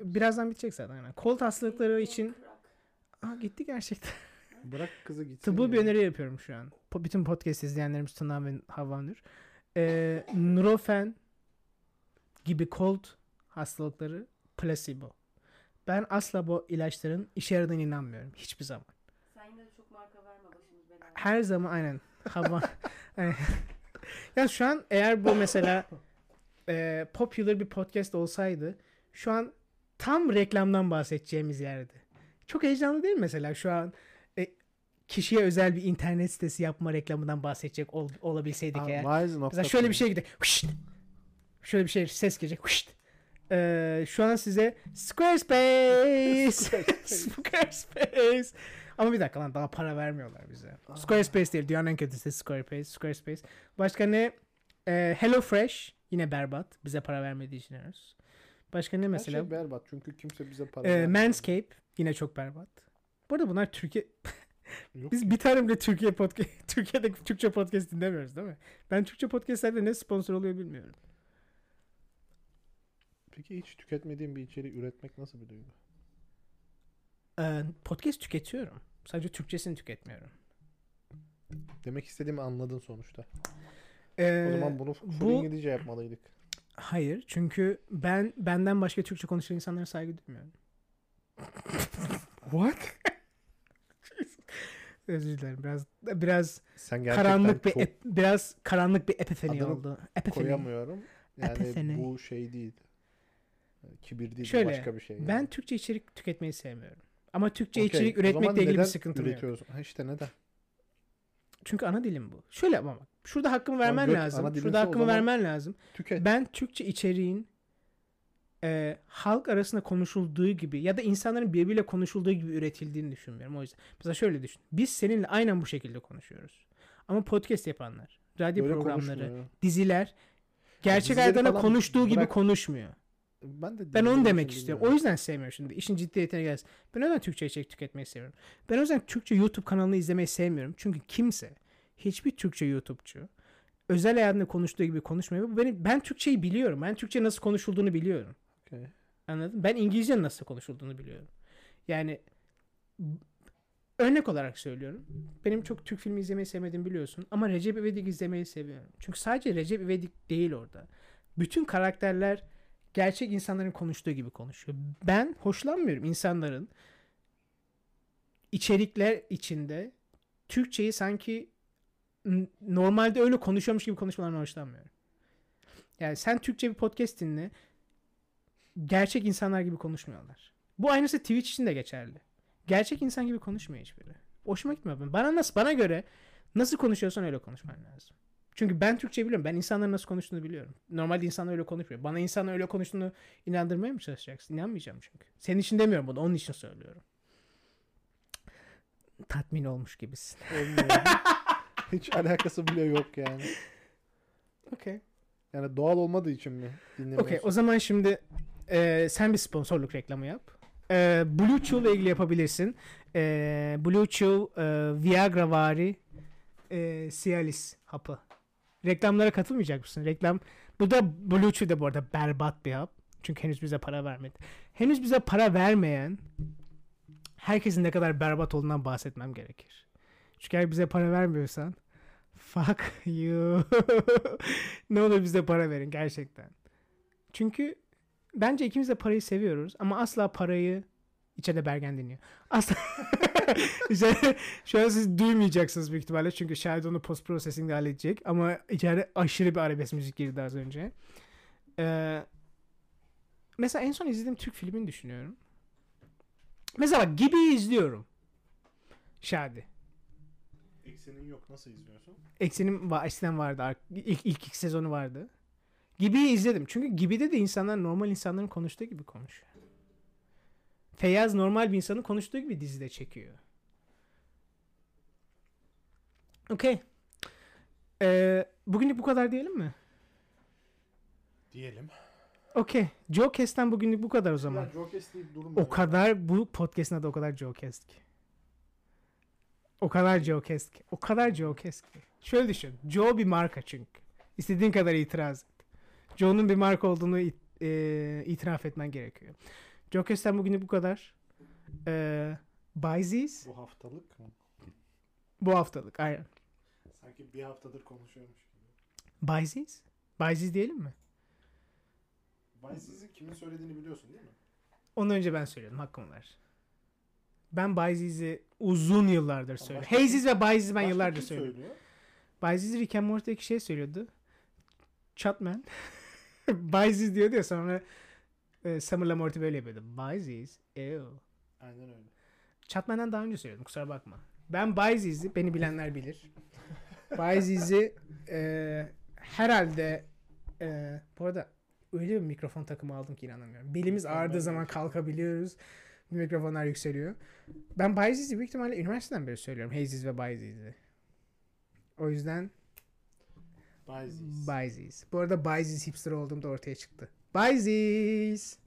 birazdan bitecek zaten. Yani. Kolt hastalıkları için Bırak. Aa, gitti gerçekten. Bırak kızı gitsin. Tıbbi bir öneri yapıyorum şu an. Po- Bütün podcast izleyenlerimiz Tuna ve Havanur. Ee, Nurofen gibi kolt hastalıkları placebo. Ben asla bu ilaçların işe yaradığına inanmıyorum. Hiçbir zaman. Sen yine de çok marka verme başımız belaya. Her zaman aynen. Hava. [laughs] Ya şu an eğer bu mesela e, popular bir podcast olsaydı şu an tam reklamdan bahsedeceğimiz yerde. Çok heyecanlı değil mi mesela şu an kişiye özel bir internet sitesi yapma reklamından bahsedecek ol, olabilseydik eğer. Mesela şöyle bir şey. Huşt! Şöyle bir şey ses gelecek. Huşt! Ee, şu an size [laughs] Squarespace. Squarespace. Ama bir dakika lan daha para vermiyorlar bize. Squarespace değil. Dünyanın en kötüsü Squarespace. Squarespace. Başka ne? Ee, Hello Fresh. Yine berbat. Bize para vermediği için henüz. Başka ne Mesela mesela? şey berbat çünkü kimse bize para Ee, vermiyor. Manscape. Yine çok berbat. Bu arada bunlar Türkiye... [laughs] Yok Biz bir tane bile Türkiye podcast, [laughs] Türkiye'de Türkçe podcast dinlemiyoruz değil mi? Ben Türkçe podcastlerde ne sponsor oluyor bilmiyorum. Peki hiç tüketmediğim bir içeriği üretmek nasıl bir duygu? Ee, podcast tüketiyorum. Sadece Türkçesini tüketmiyorum. Demek istediğimi anladın sonuçta. Ee, o zaman bunu full bu- İngilizce yapmalıydık. Hayır. Çünkü ben benden başka Türkçe konuşan insanlara saygı duymuyorum. What? Özür dilerim. Biraz biraz Sen karanlık bir çok ep- biraz karanlık bir epifeni oldu. Epifeni. koyamıyorum. Yani Epifeni. bu şey değil. Kibir değil Şöyle, başka bir şey. yani. Ben Türkçe içerik tüketmeyi sevmiyorum. Ama Türkçe Okey, içerik üretmekle ilgili bir sıkıntım yok. Ha işte neden? Çünkü ana dilim bu. Şöyle ama bak. Şurada hakkımı vermen lazım. Şurada hakkımı vermen lazım. Tüket. Ben Türkçe içeriğin e, halk arasında konuşulduğu gibi ya da insanların birbiriyle konuşulduğu gibi üretildiğini düşünmüyorum. O yüzden. Mesela şöyle düşün. Biz seninle aynen bu şekilde konuşuyoruz. Ama podcast yapanlar, radyo Böyle programları, diziler gerçek falan konuştuğu gibi bırak. konuşmuyor. Ben de Ben onu demek istiyorum. O yüzden sevmiyorum şimdi. İşin ciddiyetine gelsin. Ben o yüzden Türkçe içerik tüketmeyi seviyorum. Ben o yüzden Türkçe YouTube kanalını izlemeyi sevmiyorum. Çünkü kimse, hiçbir Türkçe YouTube'cu özel hayatında konuştuğu gibi konuşmuyor. Benim, ben Türkçeyi biliyorum. Ben Türkçe nasıl konuşulduğunu biliyorum. Okey. Anladın? Ben İngilizce nasıl konuşulduğunu biliyorum. Yani örnek olarak söylüyorum. Benim çok Türk filmi izlemeyi sevmediğimi biliyorsun. Ama Recep İvedik izlemeyi seviyorum. Çünkü sadece Recep İvedik değil orada. Bütün karakterler gerçek insanların konuştuğu gibi konuşuyor. Ben hoşlanmıyorum insanların içerikler içinde Türkçeyi sanki normalde öyle konuşuyormuş gibi konuşmalarına hoşlanmıyorum. Yani sen Türkçe bir podcast dinle gerçek insanlar gibi konuşmuyorlar. Bu aynısı Twitch için de geçerli. Gerçek insan gibi konuşmuyor hiçbiri. Hoşuma gitmiyor. benim. Bana nasıl bana göre nasıl konuşuyorsan öyle konuşman lazım. Çünkü ben Türkçe biliyorum. Ben insanların nasıl konuştuğunu biliyorum. Normalde insanlar öyle konuşmuyor. Bana insanlar öyle konuştuğunu inandırmaya mı çalışacaksın? İnanmayacağım çünkü. Senin için demiyorum bunu. Onun için söylüyorum. Tatmin olmuş gibisin. [laughs] Hiç alakası bile yok yani. Okey. Yani doğal olmadığı için mi? Okey. O zaman şimdi e, sen bir sponsorluk reklamı yap. E, Blue Chew ile ilgili yapabilirsin. E, Blue Chew e, Viagra vari e, Cialis hapı. Reklamlara katılmayacak mısın? Reklam bu da Blue Chew de bu arada berbat bir hap. Çünkü henüz bize para vermedi. Henüz bize para vermeyen herkesin ne kadar berbat olduğundan bahsetmem gerekir. Çünkü eğer bize para vermiyorsan fuck you. [laughs] ne olur bize para verin gerçekten. Çünkü bence ikimiz de parayı seviyoruz ama asla parayı içeride Bergen dinliyor. Asla [laughs] İçeride- şu an siz duymayacaksınız büyük ihtimalle çünkü Şahit onu post processing'de halledecek ama içeride aşırı bir arabesk müzik girdi az önce. Ee, mesela en son izlediğim Türk filmini düşünüyorum. Mesela bak Gibi'yi izliyorum. Şadi. Eksenin yok nasıl izliyorsun? Eksenim var, eskiden vardı. ar- İlk, ilk iki sezonu vardı. Gibi'yi izledim. Çünkü Gibi'de de insanlar normal insanların konuştuğu gibi konuşuyor. Feyyaz normal bir insanın konuştuğu gibi dizide çekiyor. Okey. Ee, bugünlük bu kadar diyelim mi? Diyelim. Okey. Joecast'ten bugünlük bu kadar o zaman. Ya Jokes deyip durma. O kadar bu podcast'ın adı o kadar Joecast ki. O kadar Joecast ki. O kadar Joecast ki. Şöyle düşün. Joe bir marka çünkü. İstediğin kadar itiraz. Joe'nun bir marka olduğunu it- e, itiraf etmen gerekiyor. Joecast'ten bugünlük bu kadar. Ee, Bayziz Bu haftalık mı? bu haftalık. Aynen. Sanki bir haftadır konuşuyormuş gibi. Bayziz? Bayziz diyelim mi? Ben sizin kimin söylediğini biliyorsun değil mi? Onu önce ben söylüyorum. Hakkımı ver. Ben Bayziz'i uzun yıllardır söylüyorum. Haziz ve Bayziz ben yıllardır söylüyorum. söylüyor? Bayziz Rick and Morty'deki şey söylüyordu. Chatman. [laughs] [laughs] Bayziz diyordu ya sonra e, Summer'la Morty böyle yapıyordu. Bayziz. Ew. Aynen öyle. Chatman'dan daha önce söyledim kusura bakma. Ben Bayziz'i beni bilenler bilir. [laughs] Bayziz'i e, herhalde e, bu arada öyle bir mikrofon takımı aldım ki inanamıyorum. Belimiz ağrıdığı zaman kalkabiliyoruz. Mikrofonlar yükseliyor. Ben Bayziz'i büyük ihtimalle üniversiteden beri söylüyorum. Haziz ve Bayziz'i. O yüzden Bayziz. Bayziz. Bu arada Bayziz hipster olduğumda ortaya çıktı. Bayziz.